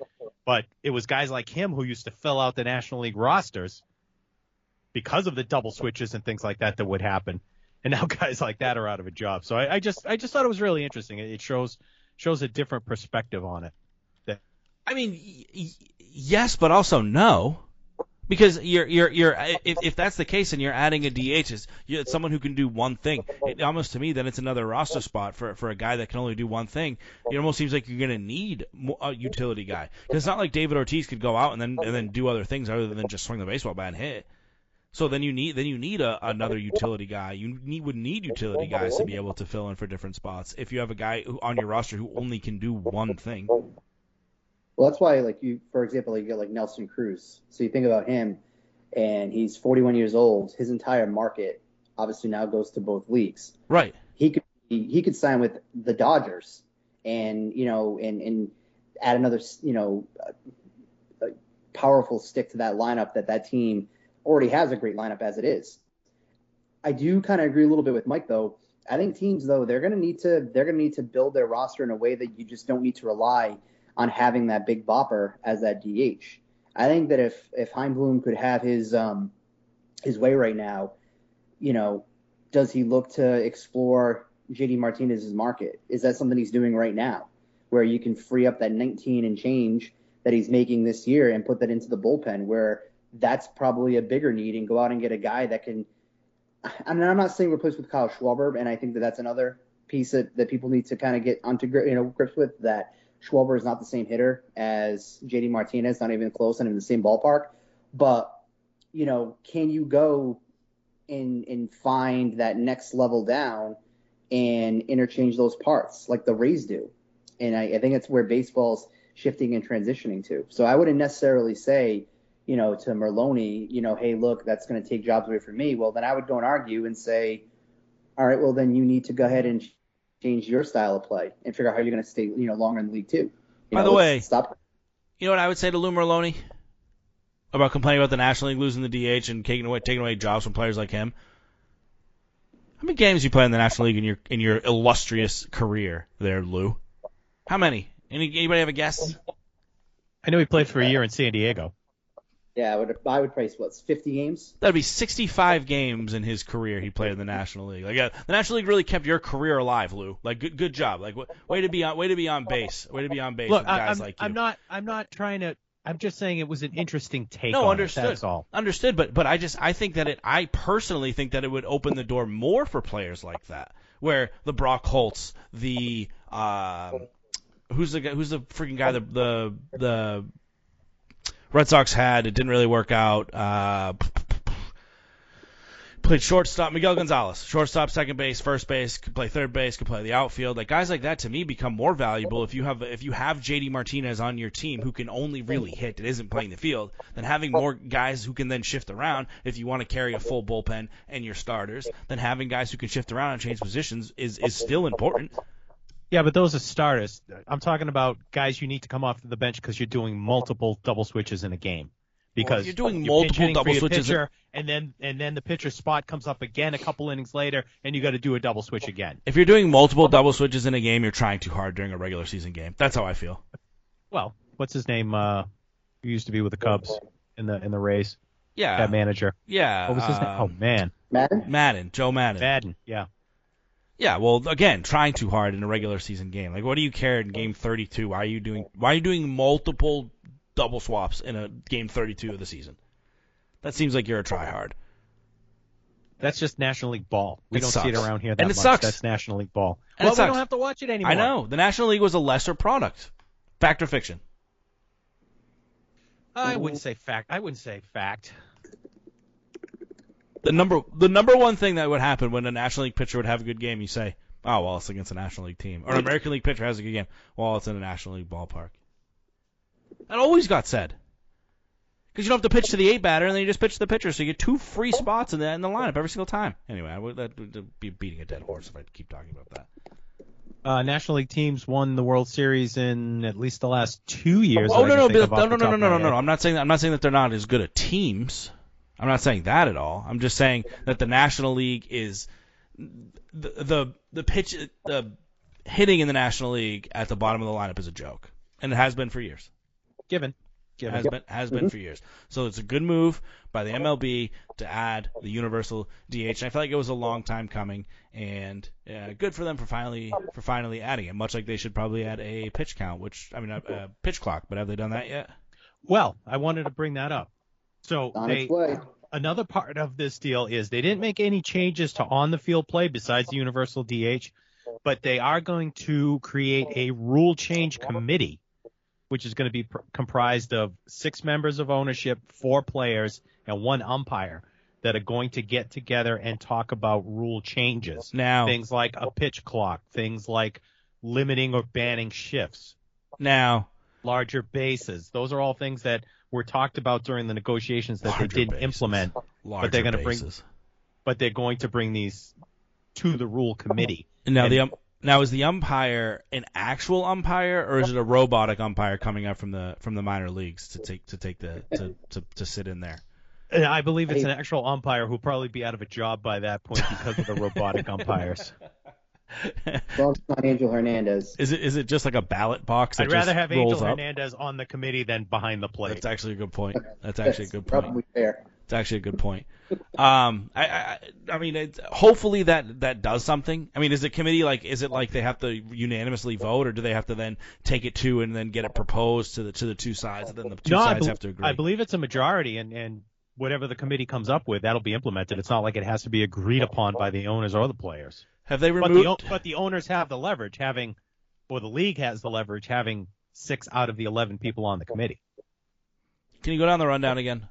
[SPEAKER 5] but it was guys like him who used to fill out the National League rosters because of the double switches and things like that that would happen. And now guys like that are out of a job. So I, I just I just thought it was really interesting. It shows shows a different perspective on it.
[SPEAKER 4] I mean, y- yes, but also no. Because you're you're you're if, if that's the case and you're adding a DH, it's someone who can do one thing. It almost to me then it's another roster spot for for a guy that can only do one thing. It almost seems like you're going to need a utility guy. 'Cause it's not like David Ortiz could go out and then and then do other things other than just swing the baseball bat and hit. So then you need then you need a, another utility guy. You need, would need utility guys to be able to fill in for different spots. If you have a guy who, on your roster who only can do one thing,
[SPEAKER 6] Well, that's why, like you, for example, you get like Nelson Cruz. So you think about him, and he's 41 years old. His entire market obviously now goes to both leagues.
[SPEAKER 4] right?
[SPEAKER 6] He could he, he could sign with the Dodgers, and you know, and and add another you know, a, a powerful stick to that lineup that that team already has a great lineup as it is. I do kind of agree a little bit with Mike though. I think teams though they're going to need to they're going to need to build their roster in a way that you just don't need to rely on having that big bopper as that DH. I think that if if Chaim Bloom could have his um his way right now, you know, does he look to explore JD Martinez's market? Is that something he's doing right now, where you can free up that 19 and change that he's making this year and put that into the bullpen, where that's probably a bigger need, and go out and get a guy that can. I mean, I'm not saying replace with Kyle Schwarber, and I think that that's another piece that, that people need to kind of get onto you know grips with that Schwarber is not the same hitter as JD Martinez, not even close, and in the same ballpark. But you know, can you go and and find that next level down and interchange those parts like the Rays do? And I, I think it's where baseball's shifting and transitioning to. So I wouldn't necessarily say, you know, to Merloni, you know, hey, look, that's going to take jobs away from me. Well, then I would go and argue and say, all right, well, then you need to go ahead and change your style of play and figure out how you're going to stay, you know, longer in the league too. You
[SPEAKER 4] By
[SPEAKER 6] know,
[SPEAKER 4] the way-
[SPEAKER 6] stop.
[SPEAKER 4] You know what I would say to Lou Merloni about complaining about the National League losing the DH and taking away taking away jobs from players like him? How many games you play in the National League in your in your illustrious career there, Lou? How many? Any, anybody have a guess?
[SPEAKER 5] I know he played for a year in San Diego.
[SPEAKER 6] Yeah, I would I would price what's 50 games.
[SPEAKER 4] That'd be 65 games in his career he played in the National League. Like uh, the National League really kept your career alive, Lou. Like good good job. Like w- way to be on way to be on base. Way to be on base
[SPEAKER 5] Look,
[SPEAKER 4] with
[SPEAKER 5] I,
[SPEAKER 4] guys
[SPEAKER 5] I'm,
[SPEAKER 4] like you.
[SPEAKER 5] I'm not I'm not trying to. I'm just saying it was an interesting take.
[SPEAKER 4] No,
[SPEAKER 5] on
[SPEAKER 4] understood.
[SPEAKER 5] It, that's all.
[SPEAKER 4] Understood, but but I just I think that it I personally think that it would open the door more for players like that, where the Brock Holts, the um, who's the guy, who's the freaking guy the the the Red Sox had it didn't really work out. Uh, played shortstop Miguel Gonzalez, shortstop, second base, first base, could play third base, could play the outfield. Like guys like that to me become more valuable if you have if you have JD Martinez on your team who can only really hit and isn't playing the field, than having more guys who can then shift around if you want to carry a full bullpen and your starters, then having guys who can shift around and change positions is is still important.
[SPEAKER 5] Yeah, but those are starters. I'm talking about guys you need to come off the bench because you're doing multiple double switches in a game. Because
[SPEAKER 4] you're doing
[SPEAKER 5] pinch
[SPEAKER 4] multiple double switches-
[SPEAKER 5] pitcher, and then and then the pitcher spot comes up again a couple innings later, and you got to do a double switch again.
[SPEAKER 4] If you're doing multiple double switches in a game, you're trying too hard during a regular season game. That's how I feel.
[SPEAKER 5] Well, what's his name? Uh, who used to be with the Cubs in the in the Rays?
[SPEAKER 4] Yeah,
[SPEAKER 5] That manager.
[SPEAKER 4] yeah.
[SPEAKER 5] What was his name?
[SPEAKER 4] um,
[SPEAKER 5] Oh man,
[SPEAKER 6] Maddon?
[SPEAKER 4] Maddon, Joe Maddon.
[SPEAKER 5] Maddon. Yeah.
[SPEAKER 4] Yeah, well, again, trying too hard in a regular season game. Like, what do you care in game 32? Why are you doing? Why are you doing multiple double swaps in a game 32 of the season? That seems like you're a tryhard.
[SPEAKER 5] That's just National League ball. We
[SPEAKER 4] It
[SPEAKER 5] don't see it around here that
[SPEAKER 4] And it
[SPEAKER 5] much.
[SPEAKER 4] sucks.
[SPEAKER 5] That's National League ball.
[SPEAKER 4] And
[SPEAKER 5] well, we don't have to watch it anymore.
[SPEAKER 4] I know the National League was a lesser product. Fact or fiction?
[SPEAKER 5] I wouldn't say fact. I wouldn't say fact.
[SPEAKER 4] The number the number one thing that would happen when a National League pitcher would have a good game, you say, "Oh, well, it's against a National League team." Or an American League pitcher has a good game, well, it's in a National League ballpark. That always got said. Because you don't have to pitch to the eight batter, and then you just pitch to the pitcher, so you get two free spots in the in the lineup every single time. Anyway, I would that would be beating a dead horse if I keep talking about that.
[SPEAKER 5] Uh, National League teams won the World Series in at least the last two years.
[SPEAKER 4] Oh
[SPEAKER 5] that
[SPEAKER 4] no no
[SPEAKER 5] think
[SPEAKER 4] Bill,
[SPEAKER 5] of off
[SPEAKER 4] no no no no no no no! I'm not saying I'm not saying that they're not as good at teams. I'm not saying that at all. I'm just saying that the National League is the the the pitch the hitting in the National League at the bottom of the lineup is a joke, and it has been for years.
[SPEAKER 5] Given. Given.
[SPEAKER 4] Has been has been for years. So it's a good move by the MLB to add the universal DH. And I feel like it was a long time coming, and uh, good for them for finally for finally adding it. Much like they should probably add a pitch count, which I mean a, a pitch clock, but have they done that yet?
[SPEAKER 5] Well, I wanted to bring that up. So
[SPEAKER 6] On
[SPEAKER 5] they,
[SPEAKER 6] its way.
[SPEAKER 5] another part of this deal is they didn't make any changes to on the field play besides the universal DH, but they are going to create a rule change committee, which is going to be pr- comprised of six members of ownership, four players, and one umpire that are going to get together and talk about rule changes.
[SPEAKER 4] Now,
[SPEAKER 5] Things like a pitch clock, things like limiting or banning shifts,
[SPEAKER 4] now,
[SPEAKER 5] larger bases. Those are all things that were talked about during the negotiations that
[SPEAKER 4] Larger
[SPEAKER 5] they didn't
[SPEAKER 4] bases.
[SPEAKER 5] implement
[SPEAKER 4] larger
[SPEAKER 5] they're gonna bring-
[SPEAKER 4] bases.
[SPEAKER 5] but they're going to bring these to the rule committee.
[SPEAKER 4] Now
[SPEAKER 5] and-
[SPEAKER 4] the um, now is the umpire an actual umpire or is it a robotic umpire coming up from the from the minor leagues to take to take the to to, to sit in there?
[SPEAKER 5] And I believe it's an actual umpire who'll probably be out of a job by that point because of the robotic umpires.
[SPEAKER 6] As long as it's not Angel Hernandez.
[SPEAKER 4] Is it is it just like a ballot box that
[SPEAKER 5] I'd rather
[SPEAKER 4] just
[SPEAKER 5] have
[SPEAKER 4] rolls
[SPEAKER 5] Angel
[SPEAKER 4] up?
[SPEAKER 5] Hernandez on the committee than behind the plate.
[SPEAKER 4] That's actually a good point. That's actually a
[SPEAKER 6] That's
[SPEAKER 4] good point.
[SPEAKER 6] Fair.
[SPEAKER 4] It's actually a good point. Um, I, I, I mean, it's, hopefully that that does something. I mean, is the committee like, is it like they have to unanimously vote, or do they have to then take it to and then get it proposed to the to the two sides, and then the two
[SPEAKER 5] no,
[SPEAKER 4] sides
[SPEAKER 5] bel-
[SPEAKER 4] have to agree?
[SPEAKER 5] I believe it's a majority, and, and whatever the committee comes up with, that'll be implemented. It's not like it has to be agreed upon by the owners or the players.
[SPEAKER 4] Have they
[SPEAKER 5] But
[SPEAKER 4] removed?
[SPEAKER 5] the, but the owners have the leverage, having, or the league has the leverage, having six out of the 11 people on the committee.
[SPEAKER 4] Can you go down the rundown again?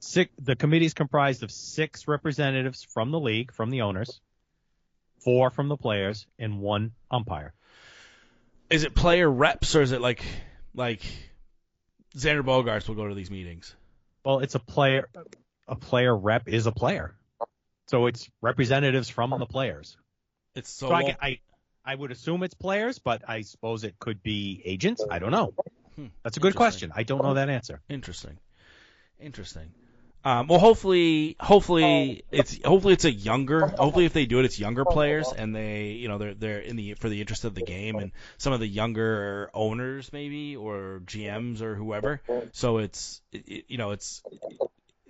[SPEAKER 5] Six, the committee is comprised of six representatives from the league, from the owners, four from the players, and one umpire.
[SPEAKER 4] Is it player reps or is it like like Xander Bogaerts will go to these meetings?
[SPEAKER 5] Well, it's a player. A player rep is a player, so it's representatives from the players.
[SPEAKER 4] It's so,
[SPEAKER 5] So I, I, I would assume it's players, but I suppose it could be agents. I don't know.
[SPEAKER 4] Hmm,
[SPEAKER 5] That's a good question. I don't know that answer.
[SPEAKER 4] Interesting. Interesting. Um, well, hopefully, hopefully it's hopefully it's a younger. Hopefully, if they do it, it's younger players, and they, you know, they're they're in the for the interest of the game, and some of the younger owners maybe or GMs or whoever. So it's, it, you know, it's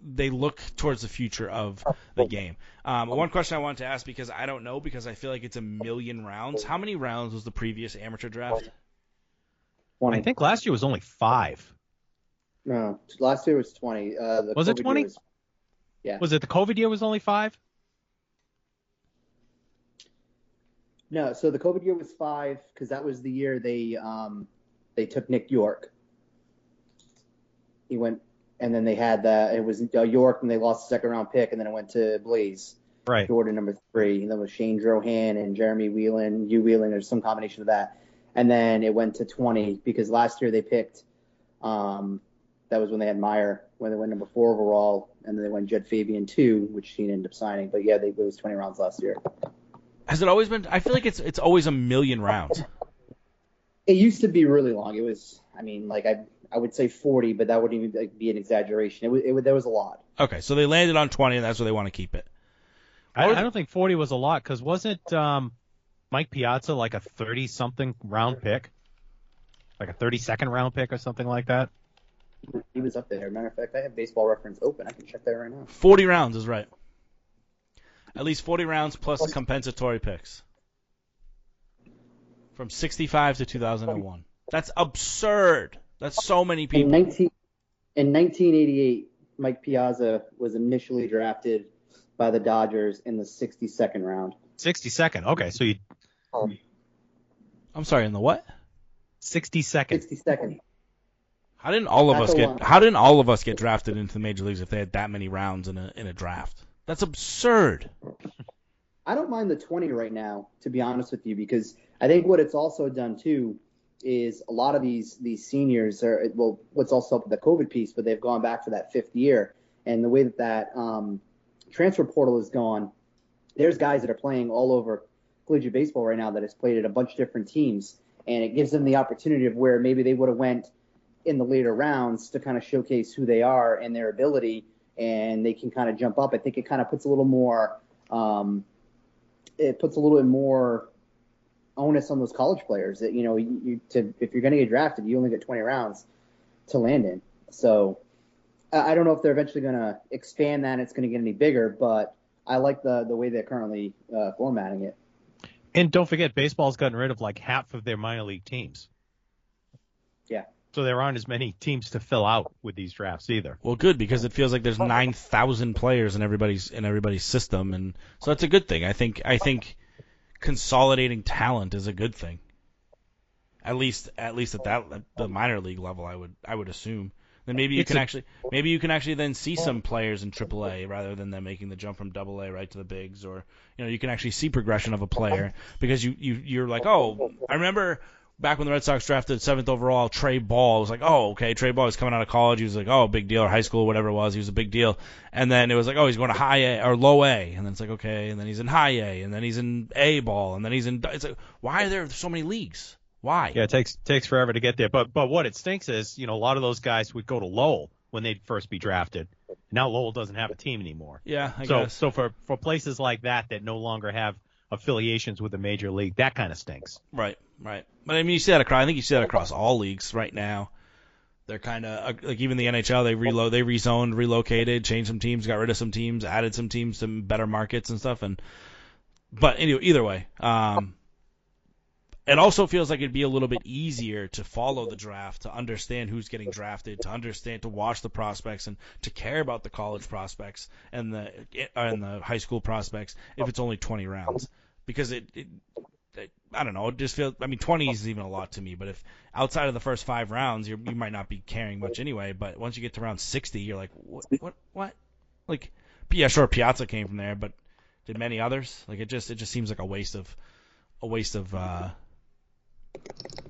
[SPEAKER 4] they look towards the future of the game. Um, one question I wanted to ask because I don't know because I feel like it's a million rounds. How many rounds was the previous amateur draft?
[SPEAKER 6] Twenty.
[SPEAKER 5] I think last year was only five.
[SPEAKER 6] no. Last year was twenty. Uh, the
[SPEAKER 5] Was it
[SPEAKER 6] COVID year
[SPEAKER 5] 20?
[SPEAKER 6] Was, yeah.
[SPEAKER 5] Was it the COVID year was only five?
[SPEAKER 6] No, so the COVID year was five because that was the year they um they took Nick Yorke. He went, and then they had that. It was uh, Yorke, and they lost the second round pick, and then it went to Blaze
[SPEAKER 5] Right.
[SPEAKER 6] Jordan number three, and then with Shane Drohan and Jeremy Whelan, Hugh Whelan, or some combination of that, and then it went to twenty because last year they picked. Um, that was when they had Mayer when they went number four overall, and then they went Jud Fabian two, which he ended up signing. But yeah, they it was twenty rounds last year.
[SPEAKER 4] Has it always been? I feel like it's it's always a million rounds.
[SPEAKER 6] It used to be really long. It was, I mean, like I, I would say 40, but that wouldn't even be an exaggeration. It was, it, was- there was a lot.
[SPEAKER 4] Okay, so they landed on 20, and that's where they want to keep it.
[SPEAKER 5] I, I don't think 40 was a lot because wasn't um, Mike Piazza like a 30 something round pick? Like a 30 second round pick or something like that?
[SPEAKER 6] He was up there. Matter of fact, I have Baseball Reference open. I can check that right now.
[SPEAKER 4] 40 rounds is right. At least 40 rounds plus compensatory picks. From 65 to 2001. That's absurd. That's so many
[SPEAKER 6] In
[SPEAKER 4] people.
[SPEAKER 6] 19, in 1988, Mike Piazza was initially drafted by the Dodgers in the 62nd round.
[SPEAKER 5] 60 second. Okay, so you oh.
[SPEAKER 4] I'm sorry, in the what?
[SPEAKER 5] 60 second.
[SPEAKER 6] 62nd.
[SPEAKER 4] How didn't all of
[SPEAKER 6] That's
[SPEAKER 4] us get
[SPEAKER 6] lot.
[SPEAKER 4] How didn't all of us get drafted into the major leagues if they had that many rounds in a in a draft? That's absurd.
[SPEAKER 6] I don't mind the 20 right now, to be honest with you, because I think what it's also done too is a lot of these these seniors are well, what's also the COVID piece, but they've gone back for that fifth year, and the way that that um, transfer portal is gone, there's guys that are playing all over collegiate baseball right now that has played at a bunch of different teams, and it gives them the opportunity of where maybe they would have went in the later rounds to kind of showcase who they are and their ability, and they can kind of jump up. I think it kind of puts a little more, um, it puts a little bit more onus on those college players that you know you, you to if you're going to get drafted, you only get 20 rounds to land in. So I I don't know if they're eventually going to expand that. and It's going to get any bigger, but I like the the way they're currently uh, formatting it.
[SPEAKER 5] And don't forget, baseball's gotten rid of like half of their minor league teams.
[SPEAKER 6] Yeah.
[SPEAKER 5] So there aren't as many teams to fill out with these drafts either.
[SPEAKER 4] Well, good because it feels like there's nine thousand players in everybody's in everybody's system, and so that's a good thing. I think I think consolidating talent is a good thing. At least at least at that at the minor league level, I would I would assume. Then maybe you
[SPEAKER 5] It's
[SPEAKER 4] can
[SPEAKER 5] a-
[SPEAKER 4] actually maybe you can actually then see some players in AAA rather than them making the jump from AA right to the bigs, or you know you can actually see progression of a player because you you you're like oh I remember back when the Red Sox drafted seventh overall Trey Ball, it was like, oh, okay, Trey Ball was coming out of college. He was like, oh, big deal, or high school, whatever it was. He was a big deal. And then it was like, oh, he's going to high A or low A. And then it's like, okay, and then he's in high A, and then he's in A ball, and then he's in. It's like, why are there so many leagues? Why?
[SPEAKER 5] Yeah, it takes takes forever to get there. But but what it stinks is, you know, a lot of those guys would go to Lowell when they'd first be drafted. Now Lowell doesn't have a team anymore.
[SPEAKER 4] Yeah, I
[SPEAKER 5] so
[SPEAKER 4] guess.
[SPEAKER 5] so for for places like that that no longer have affiliations with the major league, that kind of stinks.
[SPEAKER 4] Right, right. But I mean, you see that across. I think you see that across all leagues right now. They're kind of like even the NHL. They reload, they rezoned, relocated, changed some teams, got rid of some teams, added some teams to better markets and stuff. And but anyway, either way, um, it also feels like it'd be a little bit easier to follow the draft, to understand who's getting drafted, to understand, to watch the prospects, and to care about the college prospects and the and the high school prospects if it's only 20 rounds, because it, it it- I don't know. It just feels. I mean, 20 is even a lot to me. But if outside of the first five rounds, you're, you might not be caring much anyway. But once you get to round 60, you're like, what? What? What? Like, yeah, sure, Piazza came from there, but did many others? Like, it just it just seems like a waste of a waste of uh,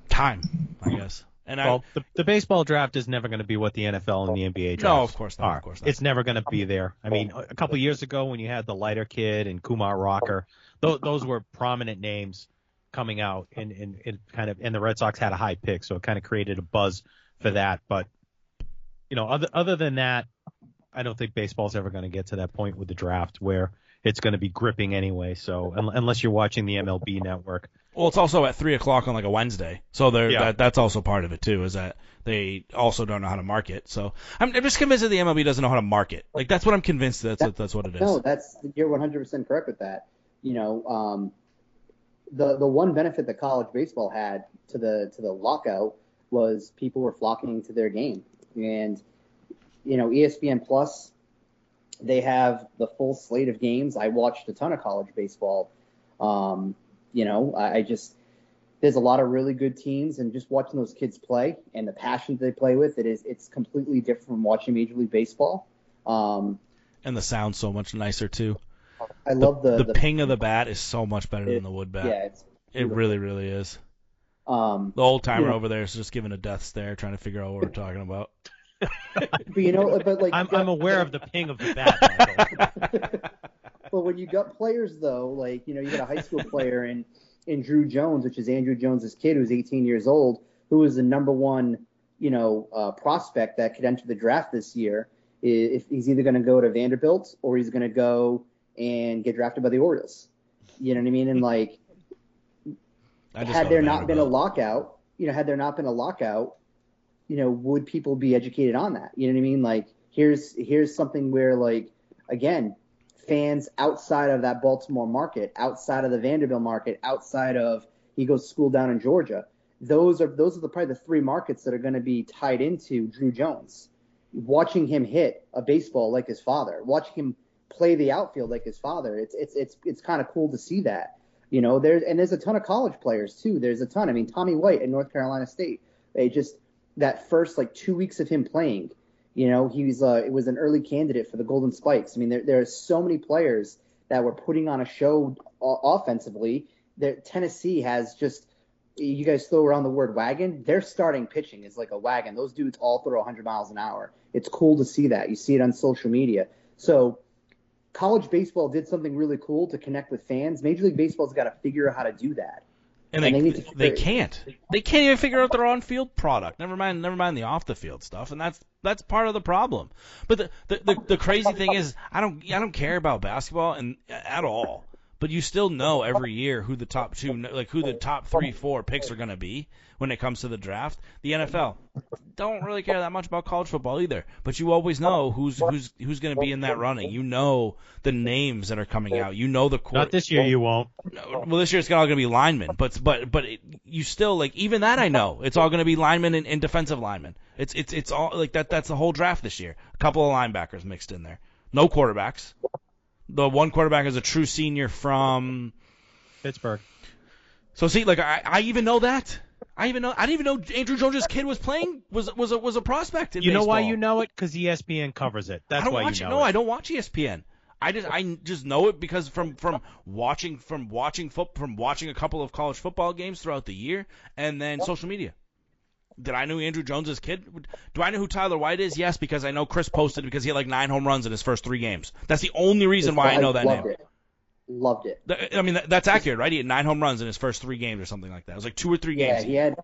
[SPEAKER 4] time, I guess. And I,
[SPEAKER 5] the, the baseball draft is never going to be what the NFL and the NBA draft
[SPEAKER 4] No, of course not, of course not.
[SPEAKER 5] It's never going to be there. I mean, a a couple years ago when you had the Leiter kid and Kumar Rocker, those, those were prominent names coming out, and, and it kind of and the Red Sox had a high pick, so it kind of created a buzz for that. But you know, other other than that, I don't think baseball's ever going to get to that point with the draft where it's going to be gripping anyway. So un- unless you're watching the MLB network,
[SPEAKER 4] Well, it's also at three o'clock on like a Wednesday, so there
[SPEAKER 5] Yeah.
[SPEAKER 4] that, that's also part of it too. Is that they also don't know how to market. So I'm, I'm just convinced that the MLB doesn't know how to market. Like that's what I'm convinced that's what, that's what it is.
[SPEAKER 6] No, that's you're 100% correct with that. You know, um, the the one benefit that college baseball had to the to the lockout was people were flocking to their game, and you know, ESPN Plus, they have the full slate of games. I watched a ton of college baseball. Um, you know, I, I just there's a lot of really good teams, and just watching those kids play and the passion they play with, it is it's completely different from watching Major League Baseball. Um,
[SPEAKER 4] and the sound's so much nicer too.
[SPEAKER 6] I love the,
[SPEAKER 4] the, ping of the bat is so much better
[SPEAKER 6] It-
[SPEAKER 4] than the wood bat.
[SPEAKER 6] Yeah, it's
[SPEAKER 4] it really, really is.
[SPEAKER 6] um,
[SPEAKER 4] The old timer
[SPEAKER 6] Yeah.
[SPEAKER 4] over there is just giving a death stare, trying to figure out what we're talking about.
[SPEAKER 6] but you know, but like
[SPEAKER 5] I'm
[SPEAKER 6] you
[SPEAKER 5] I'm aware of the ping of the bat.
[SPEAKER 6] But when you got players though, like you know, you got a high school player in in Drew Jones, which is Andruw Jones's kid, who's 18 years old, who is the number one, you know, uh, prospect that could enter the draft this year. If he's either going to go to Vanderbilt or he's going to go and get drafted by the Orioles. You know what I mean? And like,
[SPEAKER 4] I just
[SPEAKER 6] had there not been a lockout, you know, had there not been a lockout, you know, would people be educated on that? You know what I mean? Like, here's here's something where like again, fans outside of that Baltimore market, outside of the Vanderbilt market, outside of he goes to school down in Georgia. Those are those are the probably the three markets that are going to be tied into Drew Jones. Watching him hit a baseball like his father, watching him play the outfield like his father, it's it's it's it's kind of cool to see that. You know, there's and there's a ton of college players too. There's a ton. I mean, Tommy White at North Carolina State. They just that first like two weeks of him playing, you know, he was uh, it was an early candidate for the Golden Spikes. I mean, there there are so many players that were putting on a show offensively. That Tennessee has just you guys throw around the word wagon. Their starting pitching is like a wagon. Those dudes all throw 100 miles an hour. It's cool to see that. You see it on social media. So college baseball did something really cool to connect with fans. Major League Baseball's got to figure out how to do that.
[SPEAKER 4] And,
[SPEAKER 6] And
[SPEAKER 4] they,
[SPEAKER 6] they
[SPEAKER 4] they can't. They can't even figure out their on-field product. Never mind, never mind the off-the-field stuff. And that's that's part of the problem. But the the, the, the crazy thing is, I don't I don't care about basketball and at all. But you still know every year who the top two, like who the top three, four picks are going to be when it comes to the draft. The NFL don't really care that much about college football either. But you always know who's who's who's going to be in that running. You know the names that are coming out. You know the court.
[SPEAKER 5] Not this year, you won't.
[SPEAKER 4] Well, this year it's all going to be linemen, but but but it, you still like even that I know it's all going to be linemen and, and defensive linemen. It's it's it's all like that. That's the whole draft this year. A couple of linebackers mixed in there. No quarterbacks. The one quarterback is a true senior from.
[SPEAKER 5] Pittsburgh.
[SPEAKER 4] So see, like I, I even know that. I even know. I didn't even know Andruw Jones' kid was playing was was a, was a prospect. In
[SPEAKER 5] You know why you know it? Because ESPN covers it. That's
[SPEAKER 4] I don't
[SPEAKER 5] why
[SPEAKER 4] watch
[SPEAKER 5] you
[SPEAKER 4] it.
[SPEAKER 5] know
[SPEAKER 4] No,
[SPEAKER 5] it.
[SPEAKER 4] I don't watch ESPN. I just I just know it because from from watching from watching foot from watching a couple of college football games throughout the year and then social media. Did I know Andruw Jones' kid? Do I know who Tyler White is? Yes, because I know Chris posted because he had like nine home runs in his first three games. That's the only reason why I know that name.
[SPEAKER 6] It. Loved it.
[SPEAKER 4] I mean, that's accurate, right? He had nine home runs in his first three games or something like that. It was like two or three games.
[SPEAKER 6] Yeah, he had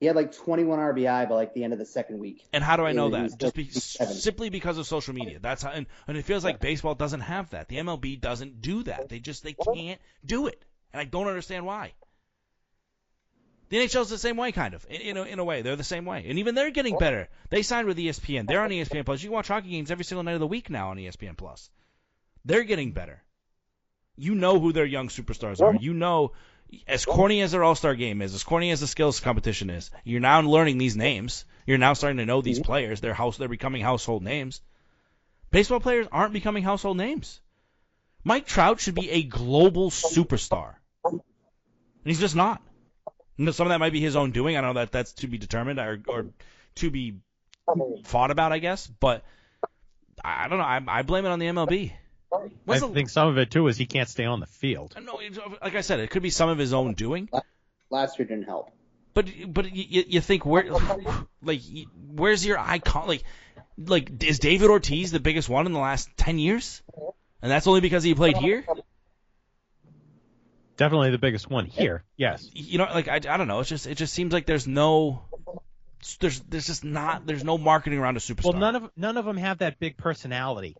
[SPEAKER 6] he had like 21 RBI by like the end of the second week.
[SPEAKER 4] And how do I know that? Just be, simply because of social media. That's how, and, and it feels like baseball doesn't have that. The MLB doesn't do that. They just they can't do it, and I don't understand why. The NHL's the same way, kind of, in, in, a, in a way. They're the same way, and even they're getting better. They signed with ESPN. They're on ESPN Plus. You can watch hockey games every single night of the week now on ESPN Plus. They're getting better. You know who their young superstars are. You know, as corny as their All Star game is, as corny as the skills competition is, you're now learning these names. You're now starting to know these mm-hmm. players. They're house. They're becoming household names. Baseball players aren't becoming household names. Mike Trout should be a global superstar, and he's just not. You know, Some of that might be his own doing. I don't know that that's to be determined or, or to be fought about, I guess. But I I don't know. I, I blame it on the MLB.
[SPEAKER 5] I
[SPEAKER 4] the-
[SPEAKER 5] think some of it too is he can't stay on the field.
[SPEAKER 4] no, like I said, it could be some of his own doing.
[SPEAKER 6] Last year didn't help.
[SPEAKER 4] But but you, you think where like where's your icon like like is David Ortiz the biggest one in the last ten years? And that's only because he played here.
[SPEAKER 5] Definitely the biggest one here. Yes.
[SPEAKER 4] You know, like I, I don't know. It's just it just seems like there's no there's there's just not there's no marketing around a superstar.
[SPEAKER 5] Well, none of none of them have that big personality,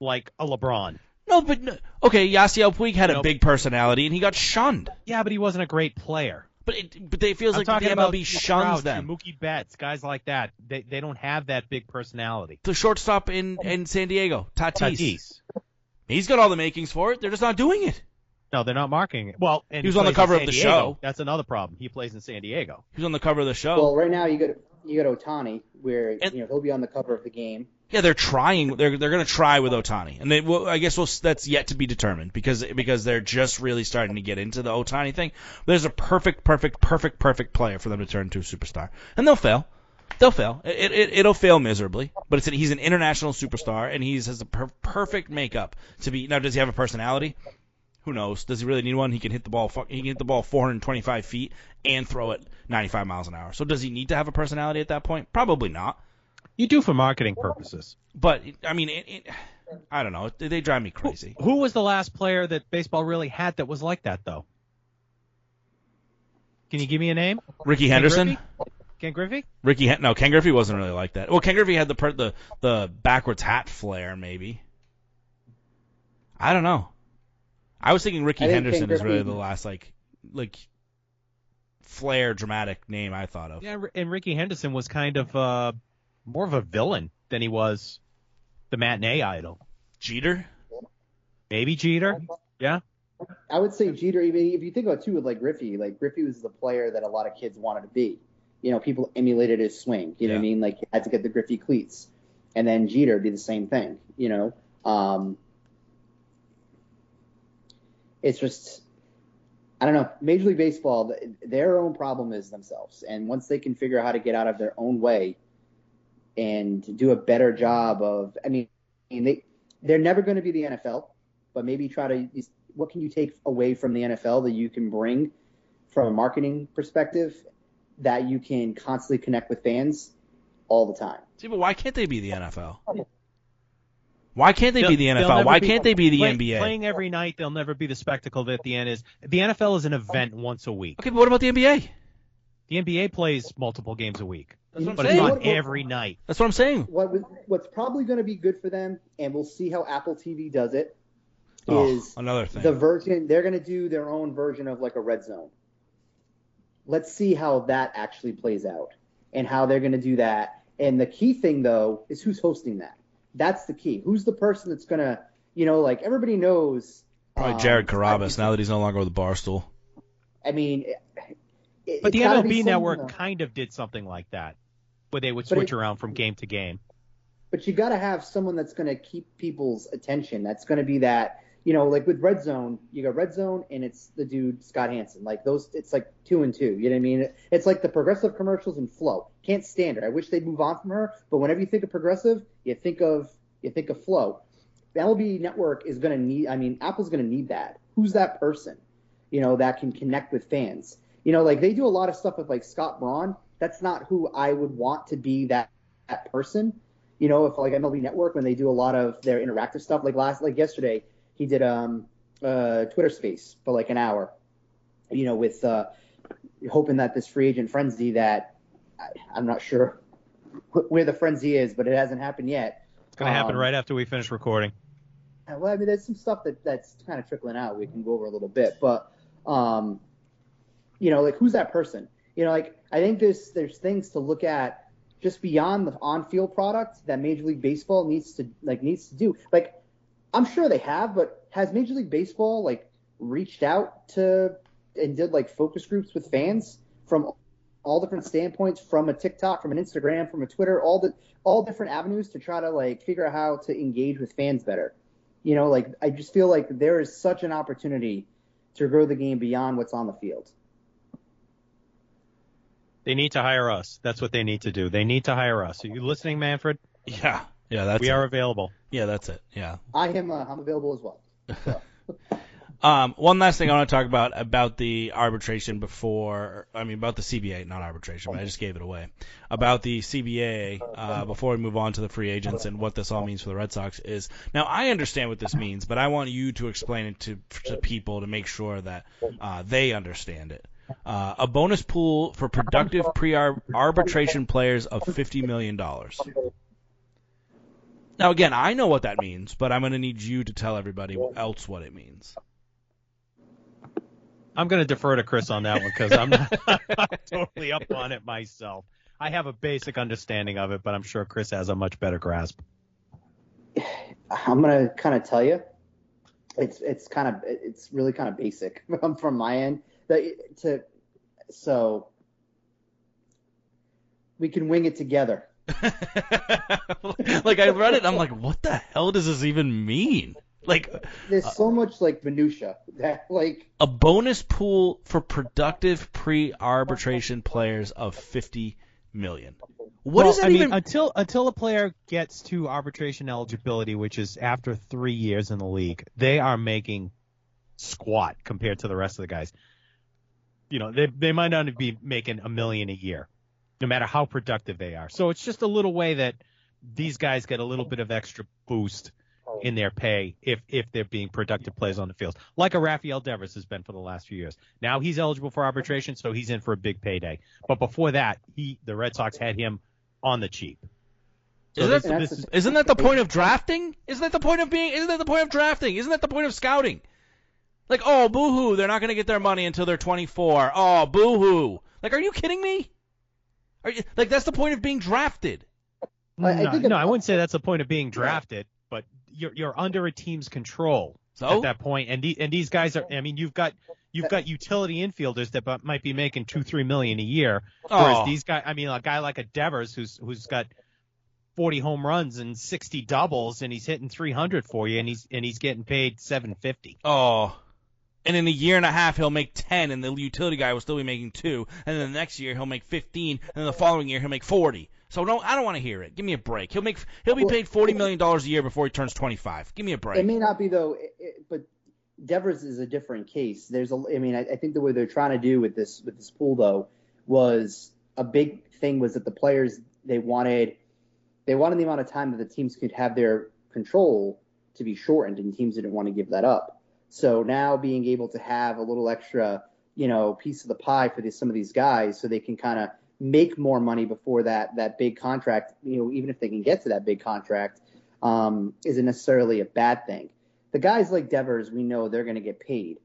[SPEAKER 5] like a LeBron.
[SPEAKER 4] no, but no, okay, Yasiel Puig had a
[SPEAKER 5] Nope.
[SPEAKER 4] big personality and he got shunned.
[SPEAKER 5] Yeah, but he wasn't a great player.
[SPEAKER 4] But it but it feels
[SPEAKER 5] I'm
[SPEAKER 4] like the MLB shuns
[SPEAKER 5] Trout,
[SPEAKER 4] them.
[SPEAKER 5] Mookie Betts, guys like that. They they don't have that big personality.
[SPEAKER 4] The shortstop in in San Diego, Tatis.
[SPEAKER 5] Tatis.
[SPEAKER 4] He's got all the makings for it. They're just not doing it.
[SPEAKER 5] No, they're not marketing it. Well, and
[SPEAKER 4] He was on the cover of the
[SPEAKER 5] Diego.
[SPEAKER 4] show.
[SPEAKER 5] That's another problem. He plays in San Diego.
[SPEAKER 4] He was on the cover of the show.
[SPEAKER 6] Well, right now you got you got Ohtani, where
[SPEAKER 4] And-
[SPEAKER 6] you know he'll be on the cover of the game.
[SPEAKER 4] Yeah, they're trying. They're they're going to try with Ohtani, and they well, I guess we'll, that's yet to be determined because because they're just really starting to get into the Ohtani thing. There's a perfect, perfect, perfect, perfect player for them to turn into a superstar, and they'll fail. They'll fail. It, it it'll fail miserably, but it's he's an international superstar, and he has a per- perfect makeup to be. Now, does he have a personality? Who knows? Does he really need one? He can hit the ball. He can hit the ball 425 feet and throw it 95 miles an hour. So does he need to have a personality at that point? Probably not.
[SPEAKER 5] You do for marketing purposes.
[SPEAKER 4] But I mean, it, it, I don't know. They drive me crazy.
[SPEAKER 5] Who was the last player that baseball really had that was like that though? Can you give me a name?
[SPEAKER 4] Rickey
[SPEAKER 5] Ken
[SPEAKER 4] Henderson.
[SPEAKER 5] Griffey? Ken Griffey?
[SPEAKER 4] Rickey no, Ken Griffey wasn't really like that. Well, Ken Griffey had the per- the the backwards hat flair, maybe. I don't know. I was thinking
[SPEAKER 6] Rickey think
[SPEAKER 4] Henderson
[SPEAKER 6] Ken
[SPEAKER 4] is really
[SPEAKER 6] Griffey-
[SPEAKER 4] the last like like flair dramatic name I thought of.
[SPEAKER 5] Yeah, and Rickey Henderson was kind of uh, more of a villain than he was the matinee idol.
[SPEAKER 4] Jeter.
[SPEAKER 5] Maybe Jeter. Yeah.
[SPEAKER 6] I would say Jeter. Even if you think about it, too with like Griffey, like Griffey was the player that a lot of kids wanted to be. You know, people emulated his swing. You know what I mean? Like you had to get the Griffey cleats, and then Jeter did the same thing. You know, um, it's just I don't know. Major League Baseball, their own problem is themselves, and once they can figure out how to get out of their own way and do a better job of, I mean, they they're never going to be the NFL, but maybe try to what can you take away from the NFL that you can bring from a marketing perspective that you can constantly connect with fans all the time.
[SPEAKER 4] See, but why can't they be the NFL? Oh. Why can't they
[SPEAKER 5] They'll-
[SPEAKER 4] be the NFL? Why
[SPEAKER 5] be-
[SPEAKER 4] can't they be the
[SPEAKER 5] play-
[SPEAKER 4] NBA?
[SPEAKER 5] Playing every night, they'll never be the spectacle that the end is. The NFL is an event once a week.
[SPEAKER 4] Okay, but what about the NBA?
[SPEAKER 5] The NBA plays multiple games a week,
[SPEAKER 4] That's what I'm
[SPEAKER 5] but
[SPEAKER 4] saying.
[SPEAKER 5] it's not
[SPEAKER 6] what-
[SPEAKER 5] every night.
[SPEAKER 4] That's what I'm saying.
[SPEAKER 6] What was- what's probably going to be good for them, and we'll see how Apple TV does it,
[SPEAKER 4] Oh,
[SPEAKER 6] is
[SPEAKER 4] another thing.
[SPEAKER 6] the version they're going to do their own version of like a red zone. Let's see how that actually plays out and how they're going to do that. And the key thing though is who's hosting that. That's the key. Who's the person that's going to, you know, like everybody knows.
[SPEAKER 4] Probably
[SPEAKER 6] um,
[SPEAKER 4] Jared
[SPEAKER 6] Carrabis
[SPEAKER 4] now that he's no longer with the Barstool.
[SPEAKER 6] I mean, it, it,
[SPEAKER 5] But the
[SPEAKER 6] it's
[SPEAKER 5] MLB Network
[SPEAKER 6] though.
[SPEAKER 5] kind of did something like that, where they would switch
[SPEAKER 6] it-
[SPEAKER 5] around from game to game.
[SPEAKER 6] but you got to have someone that's going to keep people's attention. That's going to be that, you know, like with Red Zone, you got Red Zone and it's the dude Scott Hanson. Like those, it's like two and two. You know what I mean? It's like the progressive commercials and Flo. Can't stand her. I wish they'd move on from her. But whenever you think of progressive, you think of you think of Flo. The MLB Network is going to need. I mean, Apple's going to need that. Who's that person? You know, that can connect with fans. You know, like they do a lot of stuff with like Scott Braun. That's not who I would want to be that that person you know, if like MLB Network when they do a lot of their interactive stuff, like last, like yesterday, he did um uh Twitter Space for like an hour, you know, with uh hoping that this free agent frenzy that I, I'm not sure wh- where the frenzy is, but it hasn't happened yet.
[SPEAKER 5] It's going to happen
[SPEAKER 6] Um,
[SPEAKER 5] right after we finish recording.
[SPEAKER 6] Well, I mean, there's some stuff that that's kind of trickling out. We can go over a little bit, but um, you know, like who's that person? You know, like I think there's there's things to look at just beyond the on-field product that Major League Baseball needs to like needs to do. Like, I'm sure they have, but has Major League Baseball like reached out to and did like focus groups with fans from all different standpoints, from a TikTok, from an Instagram, from a Twitter, all the all different avenues to try to like figure out how to engage with fans better. You know, like I just feel like there is such an opportunity to grow the game beyond what's on the field.
[SPEAKER 5] They need to hire us. That's what they need to do. They need to hire us. Are you listening, Manfred?
[SPEAKER 4] Yeah, yeah, that's
[SPEAKER 5] we
[SPEAKER 4] it.
[SPEAKER 5] are available.
[SPEAKER 4] Yeah, that's it. Yeah.
[SPEAKER 6] I am uh, I'm available as well. So.
[SPEAKER 4] Um, one last thing I want to talk about about the arbitration before, I mean about the CBA, not arbitration, but I just gave it away. About the CBA uh, before we move on to the free agents and what this all means for the Red Sox is now I understand what this means, but I want you to explain it to to people to make sure that uh, they understand it. Uh, a bonus pool for productive pre-arbitration players of fifty million dollars. Now again, I know what that means, but I'm going to need you to tell everybody else what it means.
[SPEAKER 5] I'm going to defer to Chris on that one because I'm not I'm totally up on it myself. I have a basic understanding of it, but I'm sure Chris has a much better grasp.
[SPEAKER 6] I'm gonna kind of tell you, it's it's kind of it's really kind of basic from my end. The, to so we can wing it together.
[SPEAKER 4] like I read it, I'm like, what the hell does this even mean? Like
[SPEAKER 6] There's so much like minutia that like
[SPEAKER 4] a bonus pool for productive pre-arbitration players of 50 million. What
[SPEAKER 5] well,
[SPEAKER 4] does that
[SPEAKER 5] I mean,
[SPEAKER 4] even?
[SPEAKER 5] until until a player gets to arbitration eligibility, which is after three years in the league, they are making squat compared to the rest of the guys. You know, they they might not be making a million a year, no matter how productive they are. So it's just a little way that these guys get a little bit of extra boost oh. in their pay if if they're being productive players on the field, like a Rafael Devers has been for the last few years. Now he's eligible for arbitration, so he's in for a big payday. But before that, he the Red Sox had him on the cheap. So
[SPEAKER 4] Isn't
[SPEAKER 5] this,
[SPEAKER 4] that-
[SPEAKER 5] this is,
[SPEAKER 4] isn't that the point of drafting? Isn't that the point of being? Isn't that the point of drafting? Isn't that the point of scouting? Like, oh, boo-hoo, they're not going to get their money until they're 24. Oh, boo-hoo. Like, are you kidding me? Are you, like, that's the point of being drafted.
[SPEAKER 6] I- I
[SPEAKER 5] no,
[SPEAKER 6] think
[SPEAKER 5] no,
[SPEAKER 6] it-
[SPEAKER 5] I wouldn't say that's the point of being drafted, but you're you're under a team's control
[SPEAKER 4] So
[SPEAKER 5] at that point, and the, and these guys are. I mean, you've got you've got utility infielders that might be making two three million a year, whereas
[SPEAKER 4] Oh.
[SPEAKER 5] these guys. I mean, a guy like a Devers who's who's got 40 home runs and 60 doubles, and he's hitting 300 for you, and he's and he's getting paid 750.
[SPEAKER 4] Oh. And in a year and a half, he'll make 10, and the utility guy will still be making 2. And then the next year, he'll make 15, and then the following year, he'll make 40. So no, I don't want to hear it. Give me a break. He'll make he'll be paid $40 million a year before he turns 25. Give me a break.
[SPEAKER 6] it may not be though, it, it, but Devers is a different case. There's a, I mean, I, I think the way they're trying to do with this with this pool though was a big thing was that the players they wanted they wanted the amount of time that the teams could have their control to be shortened, and teams didn't want to give that up. So now being able to have a little extra, you know, piece of the pie for these, some of these guys, so they can kind of make more money before that that big contract, you know, even if they can get to that big contract, um, isn't necessarily a bad thing. The guys like Devers, we know they're going to get paid.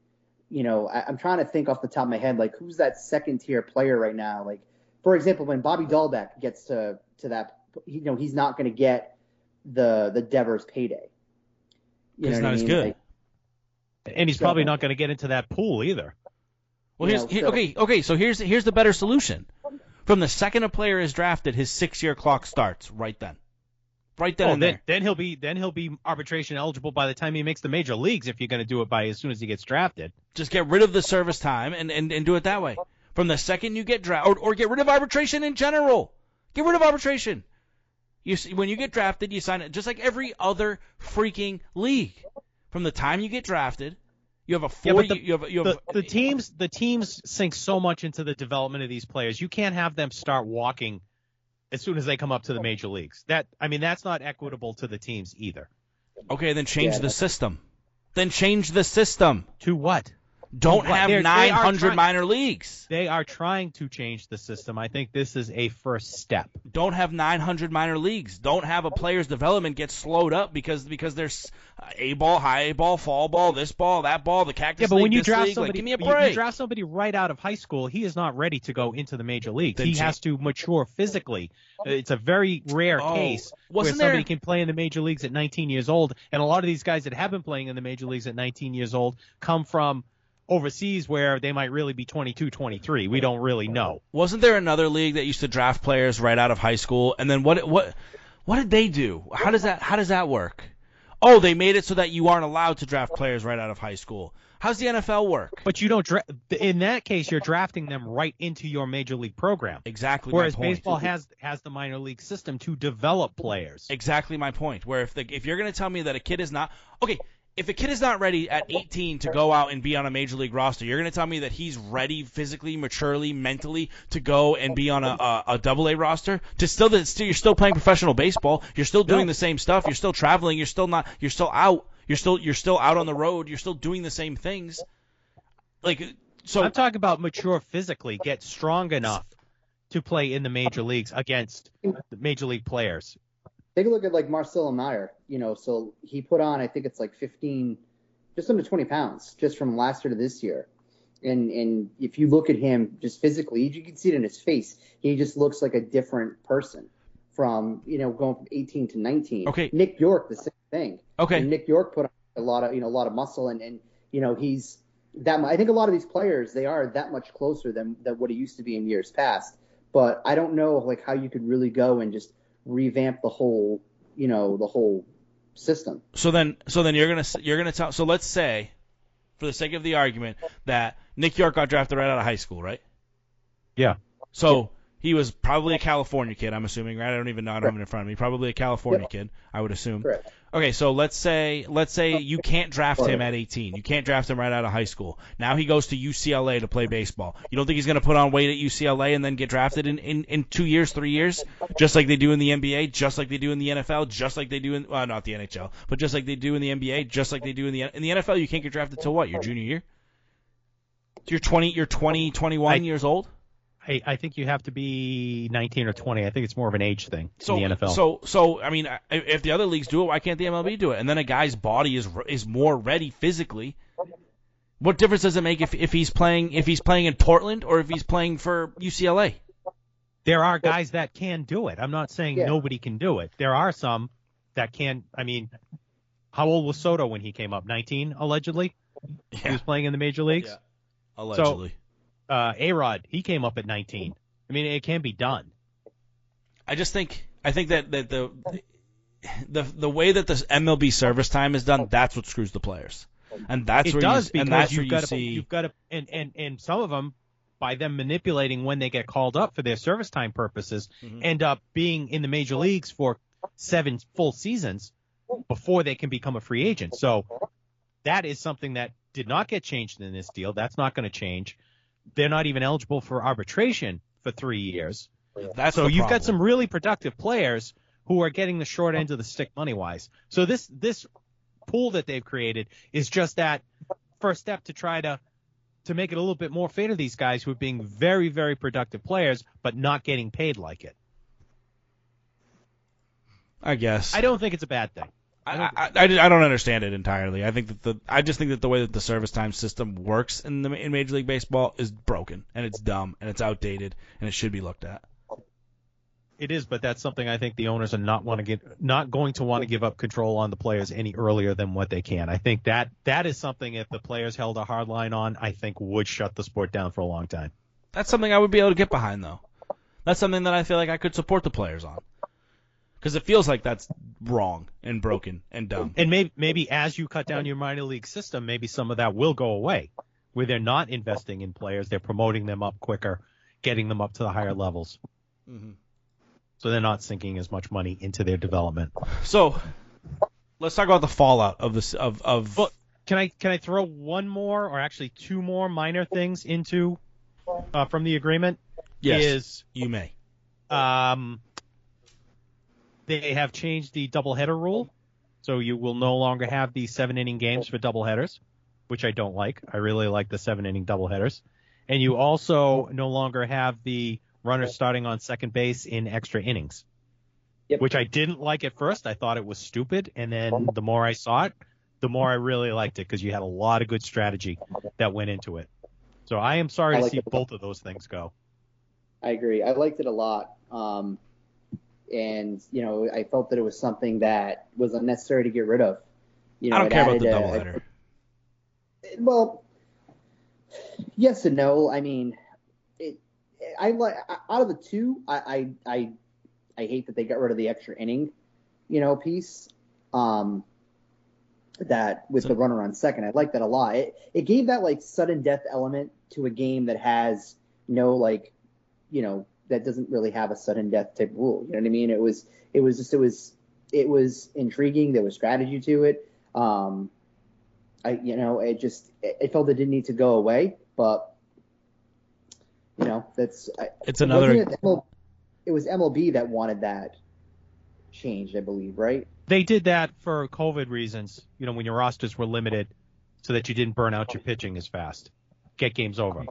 [SPEAKER 6] You know, I, I'm trying to think off the top of my head, like who's that second tier player right now? Like, for example, when Bobby Dalbec gets to to that, you know, he's not going to get the the Devers payday. You know
[SPEAKER 4] not
[SPEAKER 6] I
[SPEAKER 4] as good.
[SPEAKER 6] Like,
[SPEAKER 5] And he's probably not going to get into that pool either.
[SPEAKER 4] Well,
[SPEAKER 6] You
[SPEAKER 4] here's
[SPEAKER 6] know, so-
[SPEAKER 4] okay, okay. So here's here's the better solution. From the second a player is drafted, his six-year clock starts right then, right then
[SPEAKER 5] Oh,
[SPEAKER 4] and
[SPEAKER 5] then,
[SPEAKER 4] there.
[SPEAKER 5] then he'll be then he'll be arbitration eligible by the time he makes the major leagues if you're going to do it by as soon as he gets drafted.
[SPEAKER 4] Just get rid of the service time and, and, and do it that way. From the second you get drafted, or, or get rid of arbitration in general. Get rid of arbitration. You see, when you get drafted, you sign it just like every other freaking league. From the time you get drafted, you have a
[SPEAKER 5] Yeah,
[SPEAKER 4] four.
[SPEAKER 5] but the-
[SPEAKER 4] you have you have
[SPEAKER 5] The, the teams the teams sink so much into the development of these players. You can't have them start walking as soon as they come up to the major leagues. That I mean that's not equitable to the teams either.
[SPEAKER 4] okay. Then change
[SPEAKER 6] Yeah,
[SPEAKER 4] the system. Then change the system.
[SPEAKER 5] To what?
[SPEAKER 4] Don't have
[SPEAKER 5] They're- they are
[SPEAKER 4] 900
[SPEAKER 5] trying-
[SPEAKER 4] minor leagues.
[SPEAKER 5] They are trying to change the system. I think this is a first step.
[SPEAKER 4] don't have 900 minor leagues. Don't have a player's development get slowed up because because there's uh, a ball, high A ball, fall ball, this ball, that ball, the cactus
[SPEAKER 5] Yeah, but
[SPEAKER 4] league,
[SPEAKER 5] when you draft
[SPEAKER 4] league, like,
[SPEAKER 5] somebody,
[SPEAKER 4] give me a
[SPEAKER 5] you- you, draft somebody right out of high school, he is not ready to go into the major league.
[SPEAKER 4] Then
[SPEAKER 5] He has to mature physically. It's a very rare
[SPEAKER 4] Oh,
[SPEAKER 5] case where somebody
[SPEAKER 4] there-
[SPEAKER 5] can play in the major leagues at 19 years old, and a lot of these guys that have been playing in the major leagues at 19 years old come from overseas where they might really be 22, 23. We don't really know.
[SPEAKER 4] Wasn't there another league that used to draft players right out of high school? And then what what what did they do? How does that how does that work? Oh, they made it so that you aren't allowed to draft players right out of high school. How's the NFL work?
[SPEAKER 5] But you don't dra- in that case you're drafting them right into your major league program.
[SPEAKER 4] Exactly
[SPEAKER 5] Whereas
[SPEAKER 4] my point.
[SPEAKER 5] baseball has has the minor league system to develop players.
[SPEAKER 4] Exactly my point. Where if the if you're going to tell me that a kid is not okay, if a kid is not ready at 18 to go out and be on a major league roster, you're going to tell me that he's ready physically, maturely, mentally to go and be on a double A roster. To still that still you're still playing professional baseball. You're still doing the same stuff. You're still traveling. You're still not. You're still out. You're still you're still out on the road. You're still doing the same things. Like so.
[SPEAKER 5] I'm talking about mature physically, get strong enough to play in the major leagues against the major league players.
[SPEAKER 6] Take a look at like Marcelo Mayer. You know, so he put on I think it's like 15, just under 20 pounds, just from last year to this year. And and if you look at him just physically, you can see it in his face. He just looks like a different person from you know going from 18 to 19.
[SPEAKER 4] Okay.
[SPEAKER 6] Nick Yorke, the same thing.
[SPEAKER 4] Okay.
[SPEAKER 6] And Nick Yorke put on a lot of you know a lot of muscle and and you know he's that. mu- I think a lot of these players they are that much closer than than what he used to be in years past. But I don't know like how you could really go and just revamp the whole you know the whole system.
[SPEAKER 4] So then, so then you're gonna you're gonna tell. So let's say, for the sake of the argument, that Nick Yorke got drafted right out of high school, right?
[SPEAKER 5] Yeah.
[SPEAKER 4] So he was probably a California kid. I'm assuming, right? I don't even know. I don't have it in front of me. Probably a California kid. I would assume.
[SPEAKER 6] Correct.
[SPEAKER 4] Okay, so let's say let's say you can't draft him at 18. You can't draft him right out of high school. Now he goes to UCLA to play baseball. You don't think he's going to put on weight at UCLA and then get drafted in, in, in two years, three years, just like they do in the NBA, just like they do in the NFL, just like they do in well, not the NHL, but just like they do in the NBA, just like they do in the in the NFL. You can't get drafted till what? Your junior year. So you're 20, you're 20, 21
[SPEAKER 5] I-
[SPEAKER 4] years old.
[SPEAKER 5] I, I think you have to be 19 or 20. I think it's more of an age thing
[SPEAKER 4] So,
[SPEAKER 5] in the NFL.
[SPEAKER 4] so, so, I mean, if the other leagues do it, why can't the MLB do it? And then a guy's body is is more ready physically. What difference does it make if, if he's playing if he's playing in Portland or if he's playing for UCLA?
[SPEAKER 5] there are guys that can do it. I'm not saying
[SPEAKER 6] Yeah.
[SPEAKER 5] nobody can do it. There are some that can. I mean, how old was Soto when he came up? 19, allegedly. He was playing in the major leagues.
[SPEAKER 4] Yeah. allegedly.
[SPEAKER 5] Uh, A Rod, he came up at 19. I mean, it can be done.
[SPEAKER 4] I just think I think that that the the the way that the MLB service time is done, that's what screws the players, and that's
[SPEAKER 5] it
[SPEAKER 4] where
[SPEAKER 5] does
[SPEAKER 4] you,
[SPEAKER 5] because
[SPEAKER 4] and that's
[SPEAKER 5] you've
[SPEAKER 4] where you
[SPEAKER 5] got to
[SPEAKER 4] see.
[SPEAKER 5] you've got to and and and some of them by them manipulating when they get called up for their service time purposes
[SPEAKER 4] Mhm.
[SPEAKER 5] end up being in the major leagues for seven full seasons before they can become a free agent. So that is something that did not get changed in this deal. That's not going to change. They're not even eligible for arbitration for three years.
[SPEAKER 4] That's
[SPEAKER 5] so you've got some really productive players who are getting the short end of the stick money wise. So this this pool that they've created is just that first step to try to to make it a little bit more fair to these guys who are being very very productive players but not getting paid like it.
[SPEAKER 4] I guess.
[SPEAKER 5] I don't think it's a bad thing.
[SPEAKER 4] I, I, I, I don't understand it entirely. I think that the I just think that the way that the service time system works in the in Major League Baseball is broken and it's dumb and it's outdated and it should be looked at.
[SPEAKER 5] It is, but that's something I think the owners are not want to get not going to want to give up control on the players any earlier than what they can. I think that that is something if the players held a hard line on, I think would shut the sport down for a long time.
[SPEAKER 4] That's something I would be able to get behind though. That's something that I feel like I could support the players on. Because it feels like that's wrong and broken and dumb.
[SPEAKER 5] And maybe maybe as you cut down your minor league system, maybe some of that will go away, where they're not investing in players, they're promoting them up quicker, getting them up to the higher levels.
[SPEAKER 4] Mhm.
[SPEAKER 5] So they're not sinking as much money into their development.
[SPEAKER 4] So let's talk about the fallout of this of of
[SPEAKER 5] can I can I throw one more or actually two more minor things into uh, from the agreement?
[SPEAKER 4] yes,
[SPEAKER 5] Is
[SPEAKER 4] you may.
[SPEAKER 5] um, they have changed the doubleheader rule, so you will no longer have the seven inning games for doubleheaders, which I don't like. I really like the seven inning doubleheaders, and you also no longer have the runners starting on second base in extra innings,
[SPEAKER 6] Yep.
[SPEAKER 5] which I didn't like at first. I thought it was stupid, and then the more I saw it, the more I really liked it because you had a lot of good strategy that went into it. So I am sorry
[SPEAKER 6] I
[SPEAKER 5] to see
[SPEAKER 6] it.
[SPEAKER 5] both of those things go.
[SPEAKER 6] I agree. I liked it a lot. Um, and, you know, I felt that it was something that was unnecessary to get rid of. You know,
[SPEAKER 4] I don't care about the doubleheader.
[SPEAKER 6] well, yes and no. I mean, it. I like out of the two, I, I I I hate that they got rid of the extra inning, you know, piece. Um, that with
[SPEAKER 4] So-
[SPEAKER 6] the runner on second, I like that a lot. It it gave that like sudden death element to a game that has no like, you know, that doesn't really have a sudden death type rule. You know what I mean? It was it was just it was it was intriguing. There was strategy to it. Um, I you know it just it, it felt it didn't need to go away, but you know that's I,
[SPEAKER 4] It's
[SPEAKER 6] it
[SPEAKER 4] another.
[SPEAKER 6] it, ML, it was MLB that wanted that changed, I believe, right?
[SPEAKER 5] They did that for COVID reasons, you know, when your rosters were limited so that you didn't burn out your pitching as fast. Get games over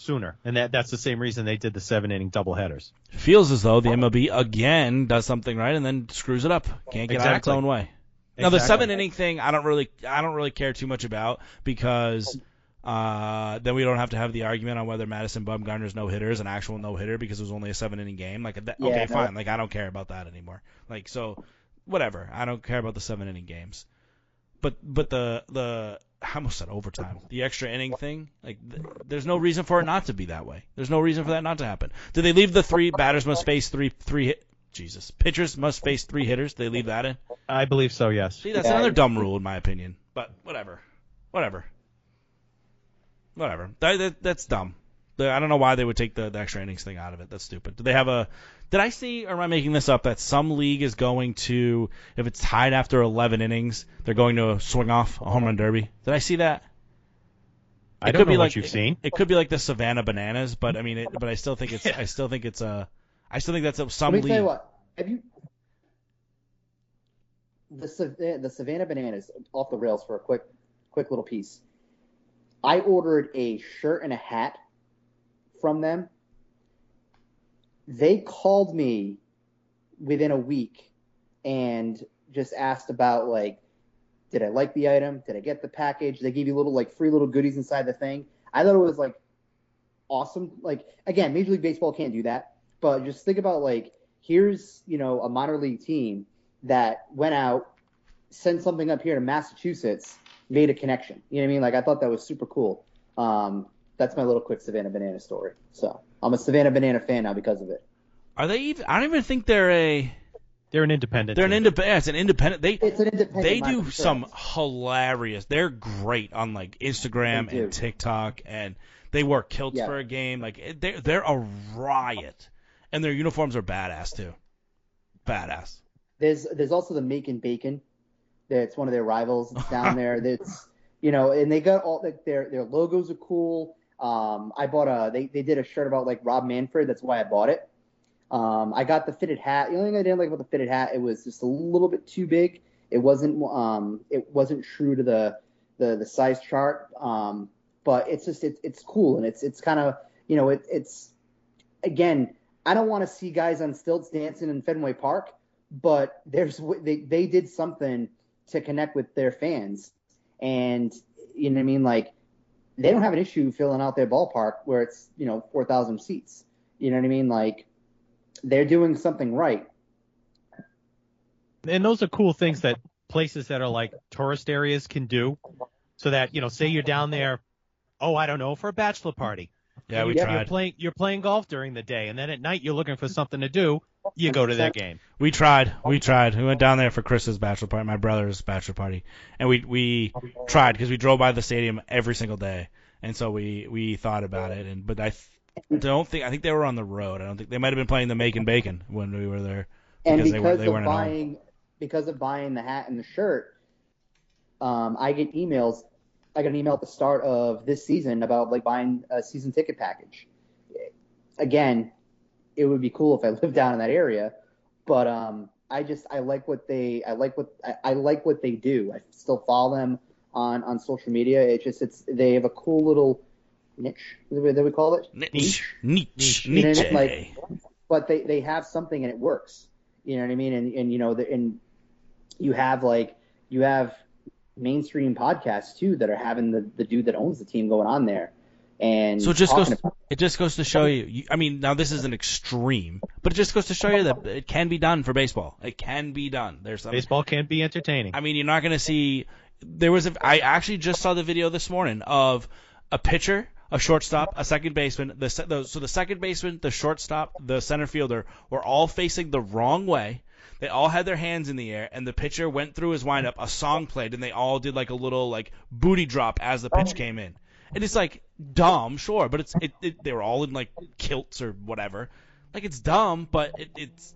[SPEAKER 5] sooner. And that that's the same reason they did the seven inning double headers.
[SPEAKER 4] feels as though the MLB again does something right and then screws it up. Can't get out of its own way. Now the seven inning thing, I don't really, I don't really care too much about because uh, then we don't have to have the argument on whether Madison Bumgarner's no hitter is an actual no hitter because it was only a seven inning game. Like, that,
[SPEAKER 6] Yeah,
[SPEAKER 4] okay,
[SPEAKER 6] no.
[SPEAKER 4] fine. Like, I don't care about that anymore. Like, so whatever. I don't care about the seven inning games. But but the the I almost said overtime. The extra inning thing, like th- there's no reason for it not to be that way. There's no reason for that not to happen. Do they leave the three batters must face three three hit? Jesus, pitchers must face three hitters. They leave that in.
[SPEAKER 5] I believe so, yes.
[SPEAKER 4] See, that's
[SPEAKER 6] Yeah.
[SPEAKER 4] another dumb rule in my opinion. But whatever, whatever, whatever. That, that that's dumb. The, I don't know why they would take the, the extra innings thing out of it. That's stupid. Do they have a? Did I see, or am I making this up? That some league is going to, if it's tied after 11 innings, they're going to swing off a home run derby. Did I see that?
[SPEAKER 5] I
[SPEAKER 4] It
[SPEAKER 5] don't
[SPEAKER 4] could
[SPEAKER 5] know
[SPEAKER 4] be
[SPEAKER 5] what
[SPEAKER 4] like
[SPEAKER 5] you've seen.
[SPEAKER 4] It could be like the Savannah Bananas, but I mean, it, but I still think it's, I still think it's a, I still think that's a, some
[SPEAKER 6] Let me tell you
[SPEAKER 4] league.
[SPEAKER 6] what. Have you the the Savannah Bananas off the rails for a quick quick little piece? I ordered a shirt and a hat from them. They called me within a week and just asked about like did I like the item? Did I get the package? They gave you little like free little goodies inside the thing. I thought it was like awesome. Like again, Major League Baseball can't do that, but just think about like here's you know a minor league team that went out, sent something up here to Massachusetts, made a connection. You know what I mean? Like I thought that was super cool. Um, that's my little quick Savannah Banana story. So I'm a Savannah Banana fan now because of it.
[SPEAKER 4] Are they even? I don't even think they're a.
[SPEAKER 5] They're an independent.
[SPEAKER 4] They're an independent. Yeah, it's an independent. They
[SPEAKER 6] It's an independent.
[SPEAKER 4] they do
[SPEAKER 6] for
[SPEAKER 4] some hilarious. They're great on like Instagram and TikTok, and they wear kilts
[SPEAKER 6] Yeah.
[SPEAKER 4] for a game. Like eh, they're they're a riot, and their uniforms are badass too. Badass.
[SPEAKER 6] There's there's also the Macon Bacon. That's one of their rivals. It's down there. That's you know, and they got all like their their logos are cool. Um, I bought a they they did a shirt about like Rob Manfred. That's why I bought it. Um, I got the fitted hat. The only thing I didn't like about the fitted hat, it was just a little bit too big. It wasn't um it wasn't true to the the the size chart. Um, but it's just it's it's cool and it's it's kind of you know it, it's again I don't want to see guys on stilts dancing in Fenway Park, but there's they they did something to connect with their fans, and you know what I mean like they don't have an issue filling out their ballpark where it's you know four thousand seats. You know what I mean like they're doing something right.
[SPEAKER 5] And those are cool things that places that are like tourist areas can do. So that, you know, say you're down there, oh, I don't know, for a bachelor party.
[SPEAKER 4] Yeah, we
[SPEAKER 5] You're
[SPEAKER 4] tried.
[SPEAKER 5] playing you're playing golf during the day and then at night you're looking for something to do, you go to that game.
[SPEAKER 4] We tried. We tried. We went down there for Chris's bachelor party, my brother's bachelor party, and we we tried because we drove by the stadium every single day, and so we we thought about it. And but I th- don't think I think they were on the road. I don't think they might have been playing the Make and Bacon when we were there
[SPEAKER 6] and
[SPEAKER 4] because
[SPEAKER 6] because,
[SPEAKER 4] they were they
[SPEAKER 6] of
[SPEAKER 4] weren't
[SPEAKER 6] buying because of buying the hat and the shirt, um, I get emails. I got an email at the start of this season about like buying a season ticket package. Again, it would be cool if I lived down in that area, but um, I just I like what they I like what I, I like what they do. I still follow them on on social media. It's just it's they have a cool little niche. Is that we call it?
[SPEAKER 4] Niche, niche,
[SPEAKER 6] You know what I
[SPEAKER 4] niche.
[SPEAKER 6] Like, but they, they have something and it works. You know what I mean? And and you know the, and you have like you have mainstream podcasts too that are having the, the dude that owns the team going on there. And
[SPEAKER 4] So it just goes.
[SPEAKER 6] about-
[SPEAKER 4] It just goes to show you, you. I mean, now this is an extreme, but it just goes to show you that it can be done for baseball. It can be done. There's some.
[SPEAKER 5] Baseball can be entertaining.
[SPEAKER 4] I mean, you're not going to see. There was a. I actually just saw the video this morning of a pitcher, a shortstop, a second baseman. The, the so the second baseman, the shortstop, the center fielder were all facing the wrong way. They all had their hands in the air, and the pitcher went through his windup. A song played, and they all did like a little like booty drop as the pitch oh. came in. And it's like dumb, sure, but it's it, it they were all in like kilts or whatever. Like it's dumb, but it, it's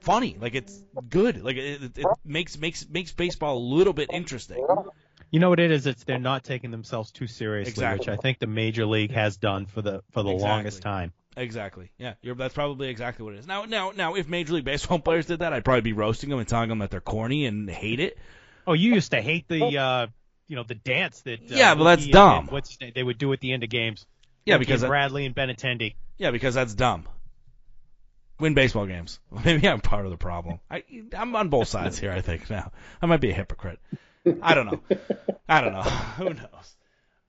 [SPEAKER 4] funny. Like it's good. Like it, it, makes makes makes baseball a little bit interesting.
[SPEAKER 5] You know what it is? It's they're not taking themselves too seriously,
[SPEAKER 4] Exactly.
[SPEAKER 5] which I think the major league has done for the for the
[SPEAKER 4] Exactly.
[SPEAKER 5] longest time.
[SPEAKER 4] Exactly. Yeah, you're, that's probably exactly what it is. Now, now, now, if Major League Baseball players did that, I'd probably be roasting them and telling them that they're corny and hate it.
[SPEAKER 5] Oh, you used to hate the uh, you know the dance that uh,
[SPEAKER 4] Yeah, but that's dumb.
[SPEAKER 5] What's they would do at the end of games?
[SPEAKER 4] Yeah,
[SPEAKER 5] Mookie
[SPEAKER 4] because
[SPEAKER 5] and
[SPEAKER 4] that-
[SPEAKER 5] Bradley and Benintendi.
[SPEAKER 4] yeah, because that's dumb. Win baseball games. Maybe I'm part of the problem. I, I'm on both sides here. I think now I might be a hypocrite. I don't know. I don't know. Who knows?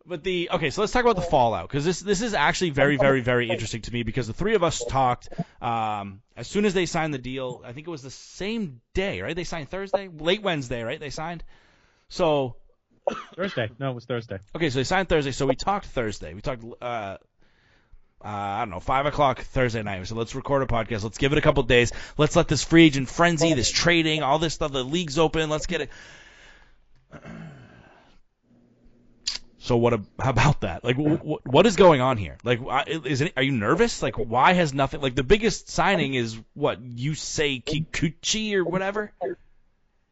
[SPEAKER 4] But the okay, so let's talk about the fallout because this this is actually very very very interesting to me because the three of us talked um, as soon as they signed the deal. I think it was the same day, right? They signed Thursday, late Wednesday, right? They signed. So
[SPEAKER 5] Thursday. No, it was Thursday.
[SPEAKER 4] Okay, so they signed Thursday. So we talked Thursday. We talked, uh, uh, I don't know, five o'clock Thursday night. So let's record a podcast. Let's give it a couple days. Let's let this free agent frenzy, this trading, all this stuff. The league's open. Let's get it. So what? ab- How about that? Like, wh- wh- what is going on here? Like, is it? Are you nervous? Like, why has nothing? Like, the biggest signing is what you say Kikuchi or whatever.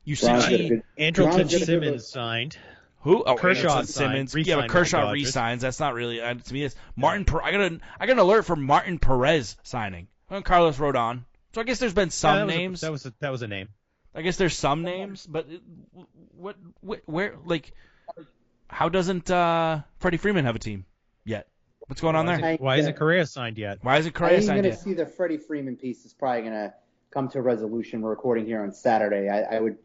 [SPEAKER 4] You
[SPEAKER 6] Ron's got a
[SPEAKER 4] say
[SPEAKER 6] good-
[SPEAKER 5] Andrelton
[SPEAKER 6] Ron's got
[SPEAKER 5] Simmons signed.
[SPEAKER 4] Who? Oh,
[SPEAKER 5] Kershaw
[SPEAKER 4] Anderson
[SPEAKER 5] signed,
[SPEAKER 4] Simmons. Yeah, but Kershaw
[SPEAKER 5] with the
[SPEAKER 4] resigns. That's not really uh, to me. It's Martin. Per- I got an I got an alert for Martin Perez signing. And Carlos Rodon. So I guess there's been some
[SPEAKER 5] Yeah, that was a-
[SPEAKER 4] names.
[SPEAKER 5] that was a, that was a name.
[SPEAKER 4] I guess there's some names, but what, what where like how doesn't uh Freddie Freeman have a team yet? What's going on
[SPEAKER 5] Why
[SPEAKER 4] there?
[SPEAKER 5] isn't, why isn't Correa signed yet?
[SPEAKER 4] Why isn't
[SPEAKER 6] I
[SPEAKER 4] Correa
[SPEAKER 6] think you're
[SPEAKER 4] signed
[SPEAKER 6] going to see the Freddie Freeman piece is probably going to come to a resolution. We're recording here on Saturday. I, I would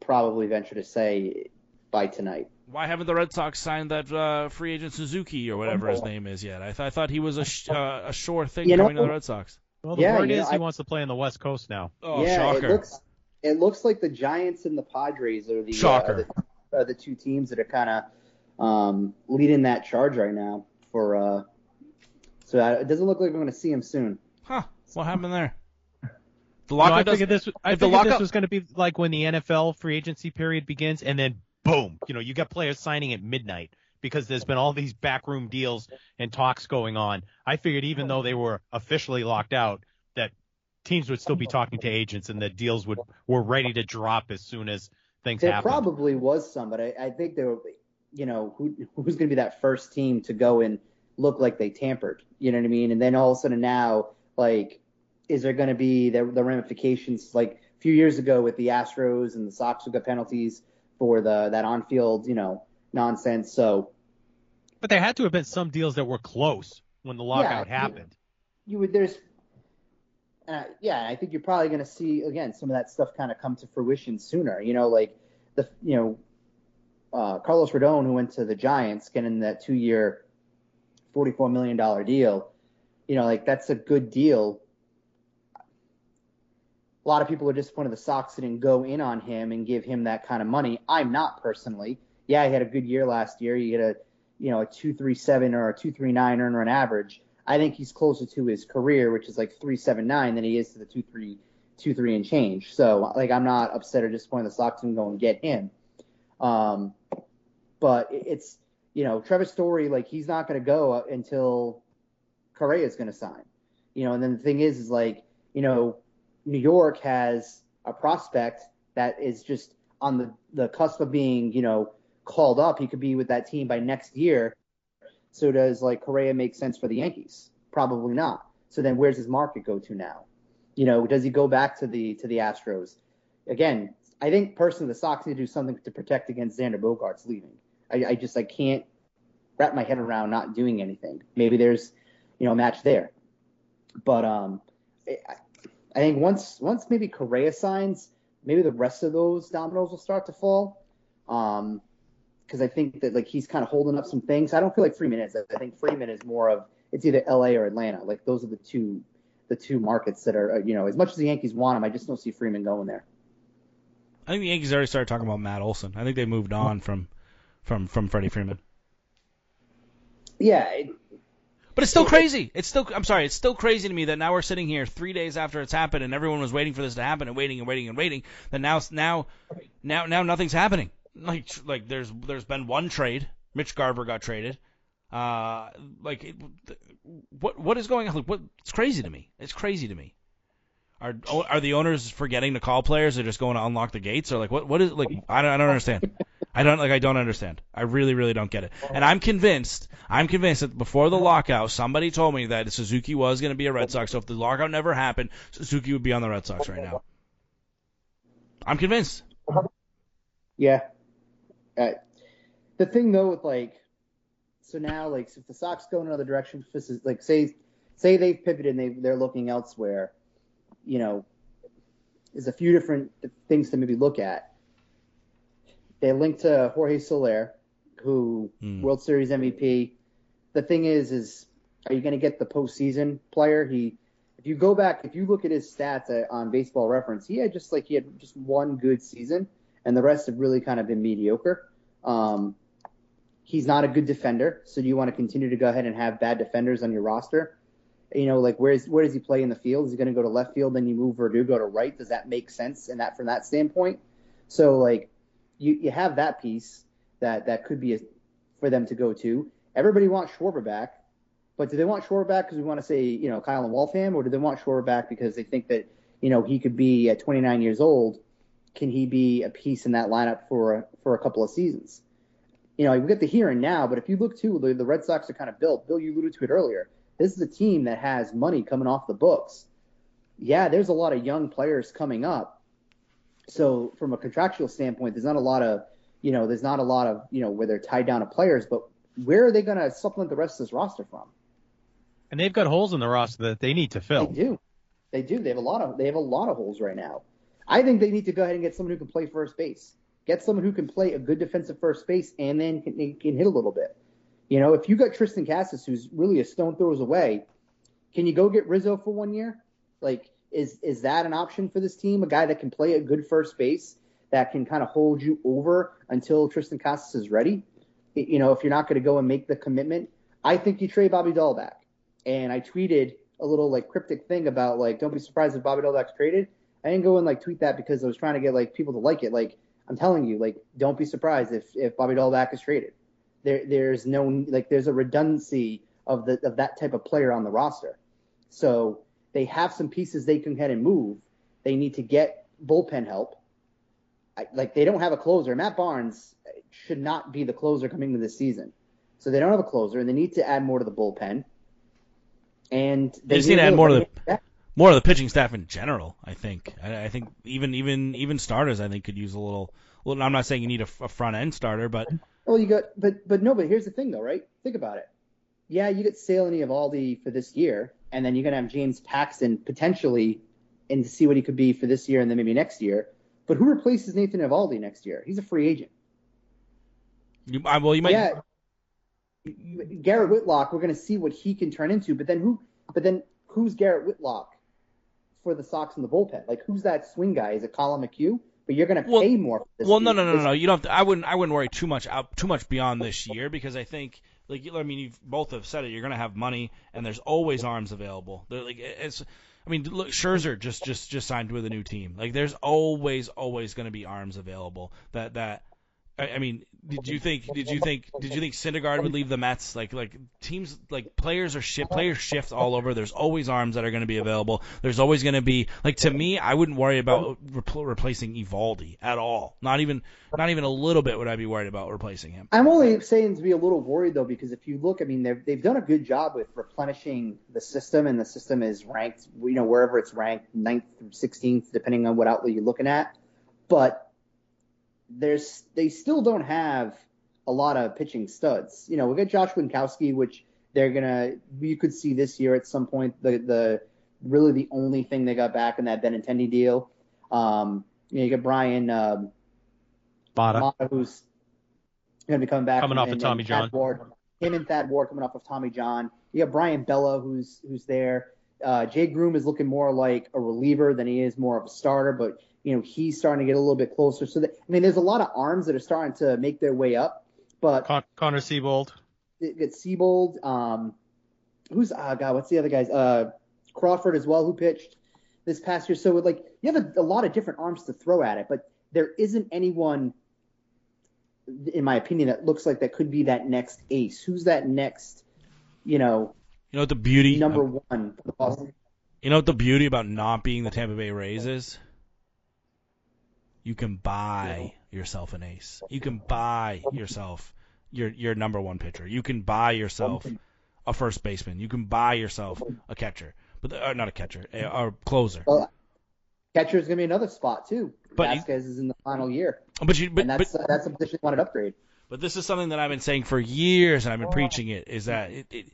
[SPEAKER 6] probably venture to say by tonight.
[SPEAKER 4] Why haven't the Red Sox signed that uh, free agent Suzuki or whatever his name is yet? I, th- I thought he was a sh- uh, a sure thing
[SPEAKER 6] You know-
[SPEAKER 4] coming to the Red Sox.
[SPEAKER 5] Well, the
[SPEAKER 6] Yeah,
[SPEAKER 5] word is
[SPEAKER 6] know,
[SPEAKER 5] he
[SPEAKER 6] I-
[SPEAKER 5] wants to play in the West Coast now.
[SPEAKER 4] Oh,
[SPEAKER 6] yeah,
[SPEAKER 4] shocker!
[SPEAKER 6] it looks it looks like the Giants and the Padres are the
[SPEAKER 4] Shocker.
[SPEAKER 6] Uh, the, are the two teams that are kind of um, leading that charge right now. For uh, so uh, it doesn't look like we're going to see him soon.
[SPEAKER 4] Huh? What happened there? The
[SPEAKER 5] No, I
[SPEAKER 4] lockout does.
[SPEAKER 5] figured this. I
[SPEAKER 4] if the
[SPEAKER 5] figured this was going to be like when the NFL free agency period begins, and then boom, you know, you got players signing at midnight because there's been all these backroom deals and talks going on. I figured even though they were officially locked out, that teams would still be talking to agents and that deals would were ready to drop as soon as things
[SPEAKER 6] There
[SPEAKER 5] happen.
[SPEAKER 6] probably was some, but I, I think there were, you know, who who's going to be that first team to go and look like they tampered? You know what I mean? And then all of a sudden now, like, is there going to be the, the ramifications? Like a few years ago with the Astros and the Sox who got penalties for the that on-field, you know, nonsense. So,
[SPEAKER 5] But there had to have been some deals that were close when the lockout
[SPEAKER 6] Yeah,
[SPEAKER 5] happened.
[SPEAKER 6] you would there's uh, yeah i think you're probably going to see again some of that stuff kind of come to fruition sooner you know like the you know uh, carlos rodon who went to the giants getting that two year 44 million dollar deal you know like that's a good deal a lot of people are disappointed the sox didn't go in on him and give him that kind of money i'm not personally yeah he had a good year last year he had a you know a 237 or a 239 earner on average I think he's closer to his career, which is like three seven nine, than he is to the two three two three and change. So like I'm not upset or disappointed the Sox didn't go and get him. Um, but it's you know Trevor Story like he's not going to go until Correa is going to sign. You know, and then the thing is is like you know New York has a prospect that is just on the the cusp of being you know called up. He could be with that team by next year. So does like Correa make sense for the Yankees? Probably not. So then where's his market go to now? You know, does he go back to the to the Astros? Again, I think personally the Sox need to do something to protect against Xander Bogaerts leaving. I, I just I can't wrap my head around not doing anything. Maybe there's you know a match there, but um, I, I think once once maybe Correa signs, maybe the rest of those dominoes will start to fall. Um, because I think that like he's kind of holding up some things. I don't feel like Freeman is. I think Freeman is more of it's either LA or Atlanta. Like those are the two the two markets that are uh, you know as much as the Yankees want him, I just don't see Freeman going there.
[SPEAKER 4] I think the Yankees already started talking about Matt Olson. I think they moved on from from from Freddie Freeman.
[SPEAKER 6] Yeah, it,
[SPEAKER 4] But it's still crazy. It's still I'm sorry, it's still crazy to me that now we're sitting here 3 days after it's happened and everyone was waiting for this to happen and waiting and waiting and waiting. That now now now now nothing's happening. Like like there's there's been one trade. Mitch Garver got traded. Uh like it, what what is going on? Like, what it's crazy to me. It's crazy to me. Are are the owners forgetting to call players? They're just going to unlock the gates, or like what? What is like? I don't I don't understand. I don't like I don't understand. I really really don't get it. And I'm convinced. I'm convinced that before the lockout, somebody told me that Suzuki was going to be a Red Sox. So if the lockout never happened, Suzuki would be on the Red Sox right now. I'm convinced.
[SPEAKER 6] yeah. Uh, the thing though with like, so now like if the Sox go in another direction, if this is like say say they've pivoted and they they're looking elsewhere, you know, there's a few different things to maybe look at. They linked to Jorge Soler, who
[SPEAKER 4] Hmm.
[SPEAKER 6] World Series MVP. The thing is, is are you going to get the postseason player? He, if you go back, if you look at his stats at, on Baseball Reference, he had just like he had just one good season, and the rest have really kind of been mediocre. Um, he's not a good defender, so do you want to continue to go ahead and have bad defenders on your roster? You know, like where's where does he play in the field? Is he going to go to left field, then you move Verdugo to right? Does that make sense? And that from that standpoint, so like you you have that piece that that could be a, for them to go to. Everybody wants Schwarber back, but do they want Schwarber back because we want to say you know Kyle and Waltham, or do they want Schwarber back because they think that you know he could be at 29 years old? Can he be a piece in that lineup for a, for a couple of seasons? You know, we get the here and now, but if you look too, the, the Red Sox are kind of built. Bill, you alluded to it earlier. This is a team that has money coming off the books. Yeah, there's a lot of young players coming up. So from a contractual standpoint, there's not a lot of, you know, there's not a lot of, you know, where they're tied down to players, but where are they going to supplement the rest of this roster from?
[SPEAKER 5] And they've got holes in the roster that they need to fill.
[SPEAKER 6] They do. They do. They have a lot of they have a lot of holes right now. I think they need to go ahead and get someone who can play first base. Get someone who can play a good defensive first base and then can, can hit a little bit. You know, if you got Triston Casas, who's really a stone throws away, can you go get Rizzo for one year? Like, is is that an option for this team? A guy that can play a good first base that can kind of hold you over until Triston Casas is ready. You know, if you're not going to go and make the commitment, I think you trade Bobby Dalbec. And I tweeted a little like cryptic thing about like, don't be surprised if Bobby Dalbec's traded. I didn't go and like tweet that because I was trying to get like people to like it. Like, I'm telling you, like, don't be surprised if if Bobby Dalbec is traded. There there's no like there's a redundancy of the of that type of player on the roster. So they have some pieces they can head and move. They need to get bullpen help. I, like they don't have a closer. Matt Barnes, should not be the closer coming into this season. So they don't have a closer, and they need to add more to the bullpen. And
[SPEAKER 4] They just need to add more to the more of the pitching staff in general. I think. I, I think even even even starters, I think, could use a little. Well, I'm not saying you need a, a front end starter, but
[SPEAKER 6] Well, you got, but but no, but here's the thing though, right? Think about it. Yeah, you get Sale and Eovaldi for this year, and then you're gonna have James Paxton potentially, and see what he could be for this year and then maybe next year. But who replaces Nathan Eovaldi next year? He's a free agent.
[SPEAKER 4] you, I, well, you might.
[SPEAKER 6] yeah, Garrett Whitlock, we're gonna see what he can turn into. But then who? But then who's Garrett Whitlock for the Sox in the bullpen? Like who's that swing guy? Is it Collin McHugh? But you're gonna
[SPEAKER 4] Well-
[SPEAKER 6] pay more. For this
[SPEAKER 4] Well, no, no, no, no, no. You don't. Have to, I wouldn't. I wouldn't worry too much out too much beyond this year because I think, like, I mean, you've both have said it. You're going to have money, and there's always arms available. They're like, it's. I mean, look, Scherzer just just just signed with a new team. Like, there's always always going to be arms available. That that. I I mean, did you think? Did you think? Did you think Syndergaard would leave the Mets? Like, like teams, like players are shift, players shift all over. There's always arms that are going to be available. There's always going to be, like, to me, I wouldn't worry about repl- replacing Eovaldi at all. Not even, not even a little bit would I be worried about replacing him.
[SPEAKER 6] I'm only saying to be a little worried though, because if you look, I mean, they've they've done a good job with replenishing the system, and the system is ranked, you know, wherever it's ranked, 9th through 16th, depending on what outlet you're looking at. But there's they still don't have a lot of pitching studs. You know, we got Josh Winkowski, which they're gonna you could see this year at some point. The the really the only thing they got back in that Benintendi deal. Um, you know, you got Brian. Um.
[SPEAKER 5] Mata,
[SPEAKER 6] who's going to be coming back
[SPEAKER 5] Coming
[SPEAKER 6] and-
[SPEAKER 5] off of Tommy John.
[SPEAKER 6] Ward. Him and Thad Ward coming off of Tommy John. You got Brayan Bello, who's who's there. Uh, Jay Groome is looking more like a reliever than he is more of a starter, but you know he's starting to get a little bit closer. So that, I mean, there's a lot of arms that are starting to make their way up, but
[SPEAKER 5] Con- Connor Seabold.
[SPEAKER 6] it gets Seabold. Um, who's oh god, what's the other guys? Uh, Crawford as well, who pitched this past year. So like you have a, a lot of different arms to throw at it, but there isn't anyone, in my opinion, that looks like that could be that next ace. Who's that next? You know,
[SPEAKER 4] You know what the beauty?
[SPEAKER 6] number one for the Boston.
[SPEAKER 4] You know what the beauty about not being the Tampa Bay Rays is? You can buy yourself an ace. You can buy yourself your your number one pitcher. You can buy yourself a first baseman. You can buy yourself a catcher, but uh, not a catcher, a, a closer.
[SPEAKER 6] Well, catcher is going to be another spot too.
[SPEAKER 4] But you-
[SPEAKER 6] Vazquez is in the final year,
[SPEAKER 4] But you but,
[SPEAKER 6] and
[SPEAKER 4] but
[SPEAKER 6] that's that's a position to upgrade.
[SPEAKER 4] But this is something that I've been saying for years, and I've been preaching it. Is that it, it,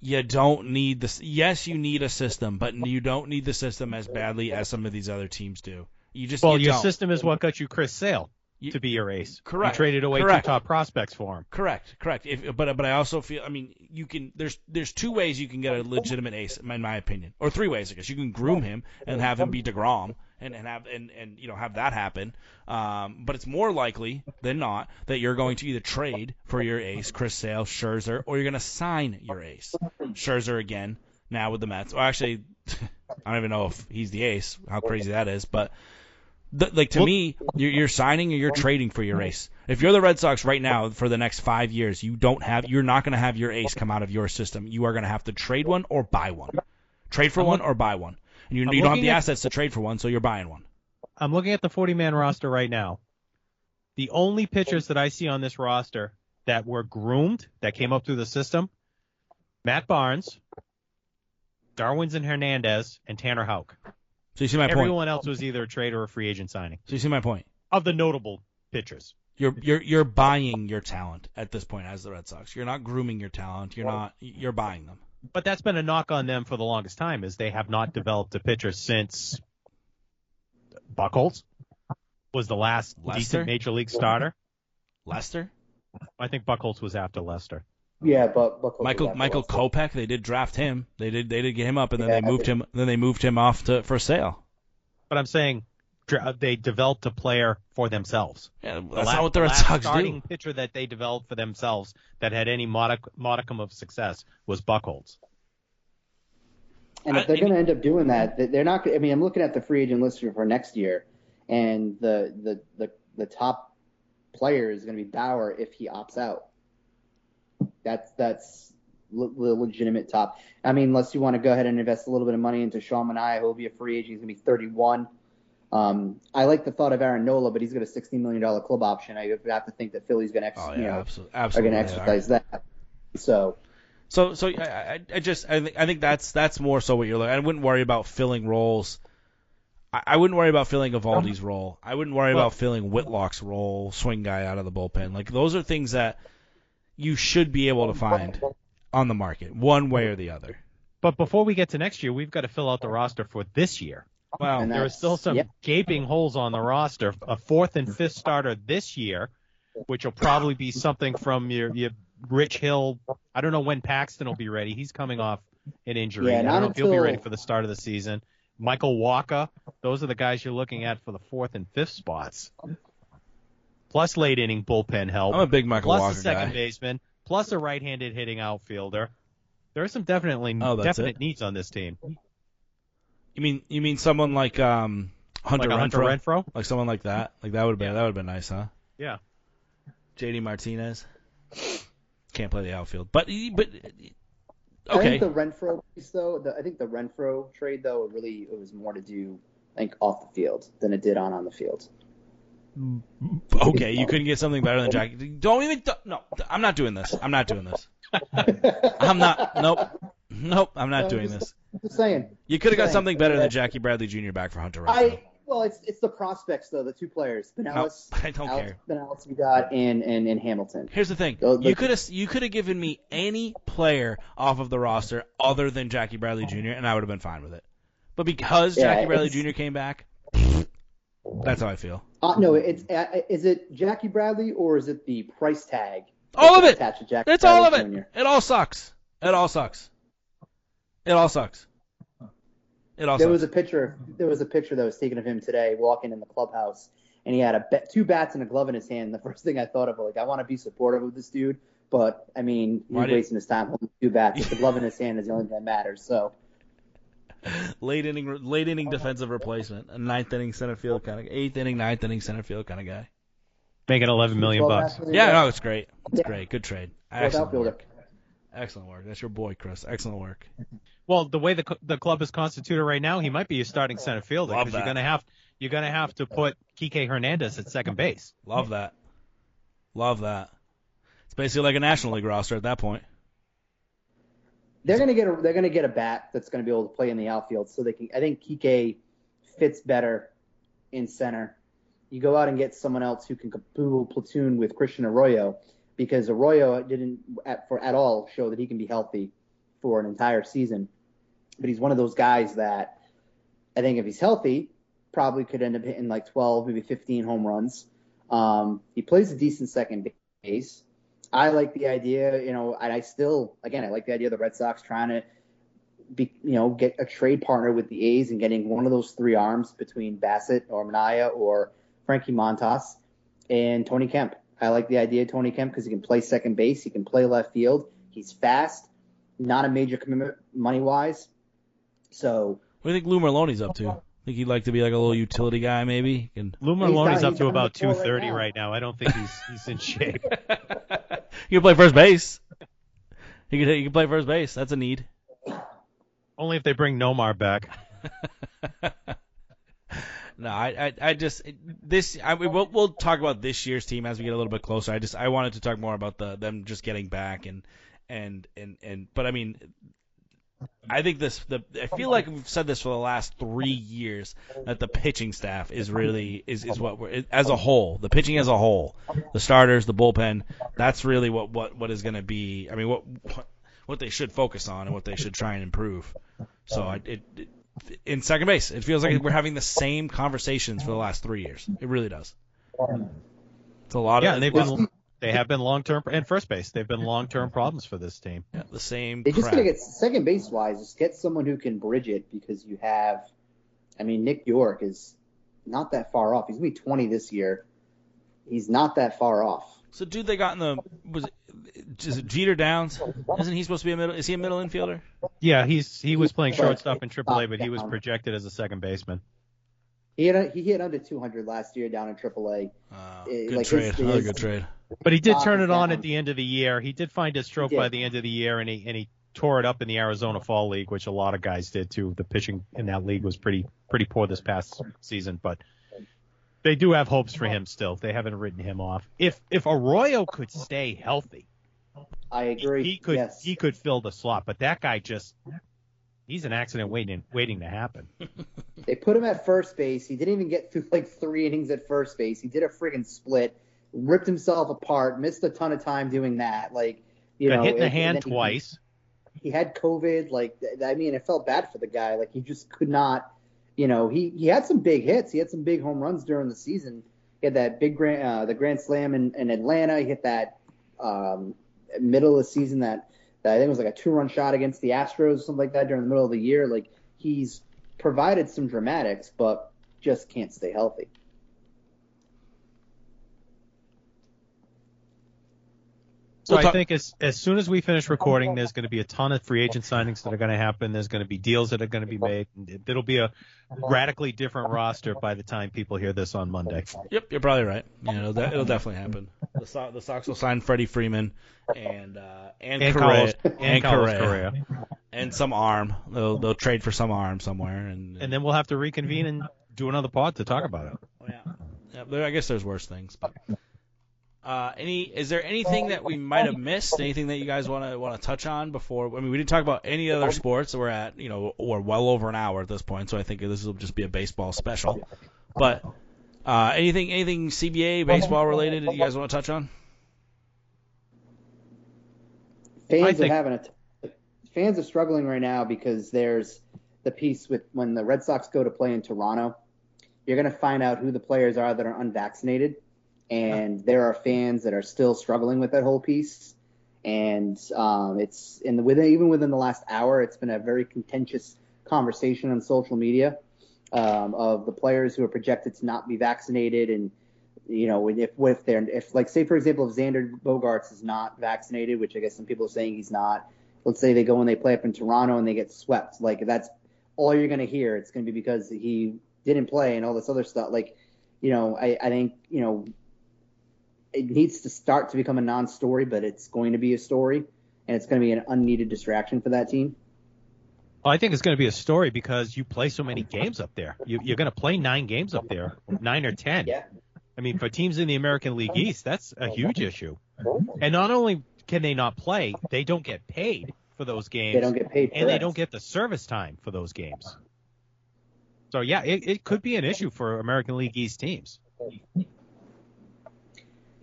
[SPEAKER 4] you don't need this? Yes, you need a system, but you don't need the system as badly as some of these other teams do. You just
[SPEAKER 5] Well,
[SPEAKER 4] you
[SPEAKER 5] your
[SPEAKER 4] don't.
[SPEAKER 5] system is what got you Chris Sale
[SPEAKER 4] You-
[SPEAKER 5] to be your ace.
[SPEAKER 4] Correct.
[SPEAKER 5] You traded away
[SPEAKER 4] Correct.
[SPEAKER 5] two top prospects for him.
[SPEAKER 4] Correct, correct. If, but but I also feel I mean you can there's there's two ways you can get a legitimate ace in my opinion, or three ways I guess. You can groom him and have him be deGrom and and have and and you know have that happen. Um, but it's more likely than not that you're going to either trade for your ace, Chris Sale, Scherzer, or you're going to sign your ace, Scherzer again now with the Mets. Or actually, I don't even know if he's the ace. How crazy that is, but. Th- like to
[SPEAKER 5] Well-
[SPEAKER 4] me, you're, you're signing or you're trading for your ace. If you're the Red Sox right now for the next five years, you don't have, you're not going to have your ace come out of your system. You are going to have to trade one or buy one. Trade for
[SPEAKER 5] I'm
[SPEAKER 4] one
[SPEAKER 5] look-
[SPEAKER 4] or buy one. And you, you don't have the
[SPEAKER 5] at-
[SPEAKER 4] assets to trade for one, so you're buying one.
[SPEAKER 5] I'm looking at the 40 man roster right now. The only pitchers that I see on this roster that were groomed, that came up through the system, Matt Barnes, Darwinzon Hernandez, and Tanner Houck.
[SPEAKER 4] So you see my point.
[SPEAKER 5] Everyone else was either a trade or a free agent signing
[SPEAKER 4] So you see my point.
[SPEAKER 5] of the notable pitchers.
[SPEAKER 4] You're you're you're buying your talent at this point as the Red Sox. You're not grooming your talent. You're not. You're buying them.
[SPEAKER 5] But that's been a knock on them for the longest time, is they have not developed a pitcher since Buchholz was the last
[SPEAKER 4] Lester?
[SPEAKER 5] decent major league starter.
[SPEAKER 4] Lester,
[SPEAKER 5] I think Buchholz was after Lester.
[SPEAKER 6] Yeah, but but
[SPEAKER 4] Michael Michael Kopech. They did draft him. They did they did get him up, and then
[SPEAKER 6] Yeah,
[SPEAKER 4] they moved
[SPEAKER 6] think-
[SPEAKER 4] him. Then they moved him off to for Sale.
[SPEAKER 5] But I'm saying they developed a player for themselves.
[SPEAKER 4] Yeah,
[SPEAKER 5] The
[SPEAKER 4] that's
[SPEAKER 5] la-
[SPEAKER 4] not what the Red
[SPEAKER 5] last
[SPEAKER 4] Sox
[SPEAKER 5] starting
[SPEAKER 4] do.
[SPEAKER 5] pitcher that they developed for themselves that had any modic- modicum of success was Buchholz.
[SPEAKER 6] And if they're going to end up doing that, they're not. I mean, I'm looking at the free agent list for next year, and the the the, the top player is going to be Bauer if he opts out. That's that's le- the legitimate top. I mean, unless you want to go ahead and invest a little bit of money into Sean Manaea, who'll be a free agent, he's going to be 31. Um, I like the thought of Aaron Nola, but he's got a $16 million club option. I have to think that Philly's going to ex-
[SPEAKER 4] Oh
[SPEAKER 6] you know,
[SPEAKER 4] absolutely,
[SPEAKER 6] are going to
[SPEAKER 4] they are.
[SPEAKER 6] exercise that. So
[SPEAKER 4] So so I, I, I just I think I think that's that's more so what you're looking. I wouldn't worry about filling roles. I, I wouldn't worry about filling Eovaldi's role. I wouldn't worry
[SPEAKER 5] Well-
[SPEAKER 4] about filling Whitlock's role, swing guy out of the bullpen. Like those are things that you should be able to find on the market, one way or the other.
[SPEAKER 5] But before we get to next year, we've got to fill out the roster for this year.
[SPEAKER 4] Wow.
[SPEAKER 6] And
[SPEAKER 5] There are still some
[SPEAKER 6] yeah.
[SPEAKER 5] gaping holes on the roster. A fourth and fifth starter this year, which will probably be something from your, your Rich Hill. I don't know when Paxton will be ready. He's coming off an injury.
[SPEAKER 6] Yeah,
[SPEAKER 5] I don't know if he'll be ready for the start of the season. Michael Wacha. Those are the guys you're looking at for the fourth and fifth spots. Plus late inning bullpen help.
[SPEAKER 4] I'm a big Michael
[SPEAKER 5] plus
[SPEAKER 4] Wacha
[SPEAKER 5] a second
[SPEAKER 4] guy.
[SPEAKER 5] baseman. Plus a right-handed hitting outfielder. There are some definitely
[SPEAKER 4] Oh,
[SPEAKER 5] definite
[SPEAKER 4] it?
[SPEAKER 5] needs on this team.
[SPEAKER 4] You mean you mean someone like um Hunter
[SPEAKER 5] like a Hunter
[SPEAKER 4] Renfroe?
[SPEAKER 5] Renfroe.
[SPEAKER 4] Like someone like that? Like that would have been
[SPEAKER 5] Yeah.
[SPEAKER 4] that would have been nice, huh?
[SPEAKER 5] Yeah.
[SPEAKER 4] JD Martinez can't play the outfield, but but okay.
[SPEAKER 6] I think the Renfroe piece, though, the, I think the Renfroe trade, though, it really it was more to do, I think, off the field than it did on on the field.
[SPEAKER 4] Okay, you couldn't get something better than Jackie. Don't even. No, I'm not doing this. I'm not doing this. I'm not. Nope. Nope. I'm not
[SPEAKER 6] No,
[SPEAKER 4] doing this.
[SPEAKER 6] Just saying.
[SPEAKER 4] You could have got something better than Jackie Bradley Jr. back for Hunter Renfroe.
[SPEAKER 6] I well, it's it's the prospects though, the two players, Binelas,
[SPEAKER 4] I don't
[SPEAKER 6] Alex
[SPEAKER 4] care.
[SPEAKER 6] Binelas we got, and and and Hamilton.
[SPEAKER 4] Here's the thing.
[SPEAKER 6] Those-
[SPEAKER 4] You could have you could have given me any player off of the roster other than Jackie Bradley Jr. and I would have been fine with it. But because
[SPEAKER 6] Yeah,
[SPEAKER 4] Jackie Bradley Jr. came back, that's how I feel.
[SPEAKER 6] Uh, no, it's uh, is it Jackie Bradley or is it the price tag?
[SPEAKER 4] All of it.
[SPEAKER 6] attached to Jackie
[SPEAKER 4] It's all of
[SPEAKER 6] Bradley
[SPEAKER 4] it.
[SPEAKER 6] Jr.?
[SPEAKER 4] It all sucks. It all sucks. It all sucks. It all
[SPEAKER 6] There
[SPEAKER 4] sucks.
[SPEAKER 6] was a picture. There was a picture that was taken of him today walking in the clubhouse, and he had a bat, two bats and a glove in his hand. The first thing I thought of, was like, I want to be supportive of this dude, but I mean, he's wasting his time holding two bats. With the glove in his hand is the only thing that matters. So
[SPEAKER 4] late inning, late inning defensive replacement, a ninth inning center field kind of, eighth inning, ninth inning center field kind of guy.
[SPEAKER 5] Making 11 million bucks.
[SPEAKER 4] Yeah,
[SPEAKER 6] his-
[SPEAKER 4] no, it's great. It's
[SPEAKER 6] Yeah.
[SPEAKER 4] great. Good trade.
[SPEAKER 6] Fourth
[SPEAKER 4] Excellent work. Excellent work. That's your boy, Chris. Excellent work.
[SPEAKER 5] Well, the way the the club is constituted right now, he might be your starting center fielder because you're gonna have you're gonna have to put Kike Hernandez at second base.
[SPEAKER 4] Love that. Love that. It's basically like a National League roster at that point.
[SPEAKER 6] They're gonna get a they're gonna get a bat that's gonna be able to play in the outfield, so they can. I think Kike fits better in center. You go out and get someone else who can who will platoon with Christian Arroyo because Arroyo didn't at, for at all show that he can be healthy for an entire season. But he's one of those guys that I think if he's healthy, probably could end up hitting like 12, maybe 15 home runs. Um, he plays a decent second base. I like the idea, you know, and I still, again, I like the idea of the Red Sox trying to be, you know, get a trade partner with the A's and getting one of those three arms between Bassitt or Manaea or Frankie Montas and Tony Kemp. I like the idea of Tony Kemp because he can play second base, he can play left field, he's fast, not a major commitment money wise. So
[SPEAKER 4] What do you think Lou Merloni's up to? I Think he'd like to be like a little utility guy, maybe? Can
[SPEAKER 5] Lou
[SPEAKER 6] He's
[SPEAKER 5] Merloni's up to about
[SPEAKER 6] to four right
[SPEAKER 5] 230 right now. I don't think he's he's in shape.
[SPEAKER 4] you can play first base. You could he can play first base. That's a need.
[SPEAKER 5] Only if they bring Nomar back.
[SPEAKER 4] No, I, I, I just this. I mean, we'll, we'll talk about this year's team as we get a little bit closer. I just I wanted to talk more about the them just getting back and and and and. But I mean, I think this. The I feel like we've said this for the last three years that the pitching staff is really is is what we're as a whole. The pitching as a whole, the starters, the bullpen. That's really what what what is going to be. I mean, what what what they should focus on and what they should try and improve. So I, it, it in second base. It feels like we're having the same conversations for the last three years. It really does. It's a lot
[SPEAKER 5] Yeah,
[SPEAKER 4] of
[SPEAKER 5] and they've been they have been long term and first base. They've been long term problems for this team.
[SPEAKER 4] yeah, the same.
[SPEAKER 6] they just
[SPEAKER 4] crap.
[SPEAKER 6] gotta get second base wise, just get someone who can bridge it because you have, I mean, Nick Yorke is not that far off. He's gonna be 20 this year. He's not that far off.
[SPEAKER 4] So, dude, they got in the was it, is it Jeter Downs? Isn't he supposed to be a middle? Is he a middle infielder?
[SPEAKER 5] Yeah, he's he was playing shortstop in AAA, but he was projected as a second baseman.
[SPEAKER 6] He had he hit under 200 last year down in AAA.
[SPEAKER 4] Uh,
[SPEAKER 6] Eh,
[SPEAKER 4] good
[SPEAKER 6] like
[SPEAKER 4] trade.
[SPEAKER 6] his-
[SPEAKER 4] Another
[SPEAKER 6] his-
[SPEAKER 4] good trade.
[SPEAKER 5] But he did turn it on at the end of the year. He did find his stroke by the end of the year, and he and he tore it up in the Arizona Fall League, which a lot of guys did too. The pitching in that league was pretty pretty poor this past season, but they do have hopes for him still. They haven't written him off. If if Arroyo could stay healthy,
[SPEAKER 6] I agree.
[SPEAKER 5] he could
[SPEAKER 6] yes.
[SPEAKER 5] he could fill the slot, but that guy just he's an accident waiting waiting to happen.
[SPEAKER 6] They put him at first base. He didn't even get through like three innings at first base. He did a friggin' split, ripped himself apart, missed a ton of time doing that. Like, you
[SPEAKER 5] Got
[SPEAKER 6] know,
[SPEAKER 5] hit in the hand
[SPEAKER 6] he-
[SPEAKER 5] twice.
[SPEAKER 6] He, had COVID. Like, I mean, it felt bad for the guy. Like, he just could not. You know, he he had some big hits. He had some big home runs during the season. He had that big grand, uh, the grand slam in, in Atlanta. He hit that um, middle of the season that, that I think was like a two run shot against the Astros, something like that during the middle of the year. Like he's provided some dramatics, but just can't stay healthy.
[SPEAKER 5] So
[SPEAKER 4] We'll
[SPEAKER 5] I think as as soon as we finish recording, there's going to be a ton of free agent signings that are going to happen. There's going to be deals that are going to be made. and It'll be a radically different roster by the time people hear this on Monday.
[SPEAKER 4] Yep, you're probably right. You know, that, it'll definitely happen. The, so- the Sox will sign Freddie Freeman and uh, and,
[SPEAKER 5] And
[SPEAKER 4] Correa,
[SPEAKER 5] Carlos
[SPEAKER 4] and,
[SPEAKER 5] and Carlos
[SPEAKER 4] Correa,
[SPEAKER 5] Correa.
[SPEAKER 4] and some arm. They'll they'll trade for some arm somewhere, and
[SPEAKER 5] And then we'll have to reconvene and do another pod to talk about it.
[SPEAKER 4] yeah, yeah I guess there's worse things. But uh, any is there anything that we might have missed? Anything that you guys want to want to touch on before? I mean, we didn't talk about any other sports. We're at you know we're well over an hour at this point, so I think this will just be a baseball special. But uh, anything anything CBA baseball related that you guys want to touch on?
[SPEAKER 6] Fans
[SPEAKER 5] I
[SPEAKER 6] are having a t- fans are struggling right now because there's the piece with when the Red Sox go to play in Toronto. You're going to find out who the players are that are unvaccinated, and there are fans that are still struggling with that whole piece. And um, it's in the within even within the last hour, it's been a very contentious conversation on social media um, of the players who are projected to not be vaccinated and you know, if if they're if like say for example if Xander Bogaerts is not vaccinated, which I guess some people are saying he's not. Let's say they go and they play up in Toronto and they get swept. Like that's all you're gonna hear. It's gonna be because he didn't play and all this other stuff. Like, you know, I, I think you know it needs to start to become a non-story, but it's going to be a story, and it's going to be an unneeded distraction for that team.
[SPEAKER 5] Well, I think it's going to be a story because you play so many games up there. You, you're going to play nine games up there, nine or ten.
[SPEAKER 6] Yeah.
[SPEAKER 5] I mean, for teams in the American League East, that's a huge issue. And not only can they not play, they don't get paid for those games,
[SPEAKER 6] They don't get paid,
[SPEAKER 5] and they don't get the service time for those games. So yeah, it, it could be an issue for American League East teams.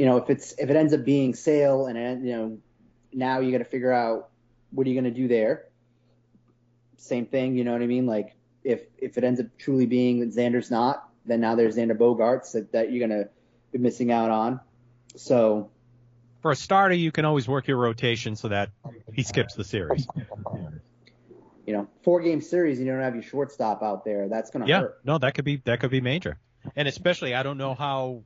[SPEAKER 6] You know, if it's if it ends up being sale and it, you know, now you got to figure out what are you going to do there. Same thing, you know what I mean? Like if if it ends up truly being that Xander's not, then now there's Xander Bogaerts that, that you're going to be missing out on. So
[SPEAKER 5] For a starter, you can always work your rotation so that he skips the series.
[SPEAKER 6] you know, four game series, you don't have your shortstop out there. That's going to
[SPEAKER 5] Yeah,
[SPEAKER 6] hurt.
[SPEAKER 5] no, that could be that could be major, and especially I don't know how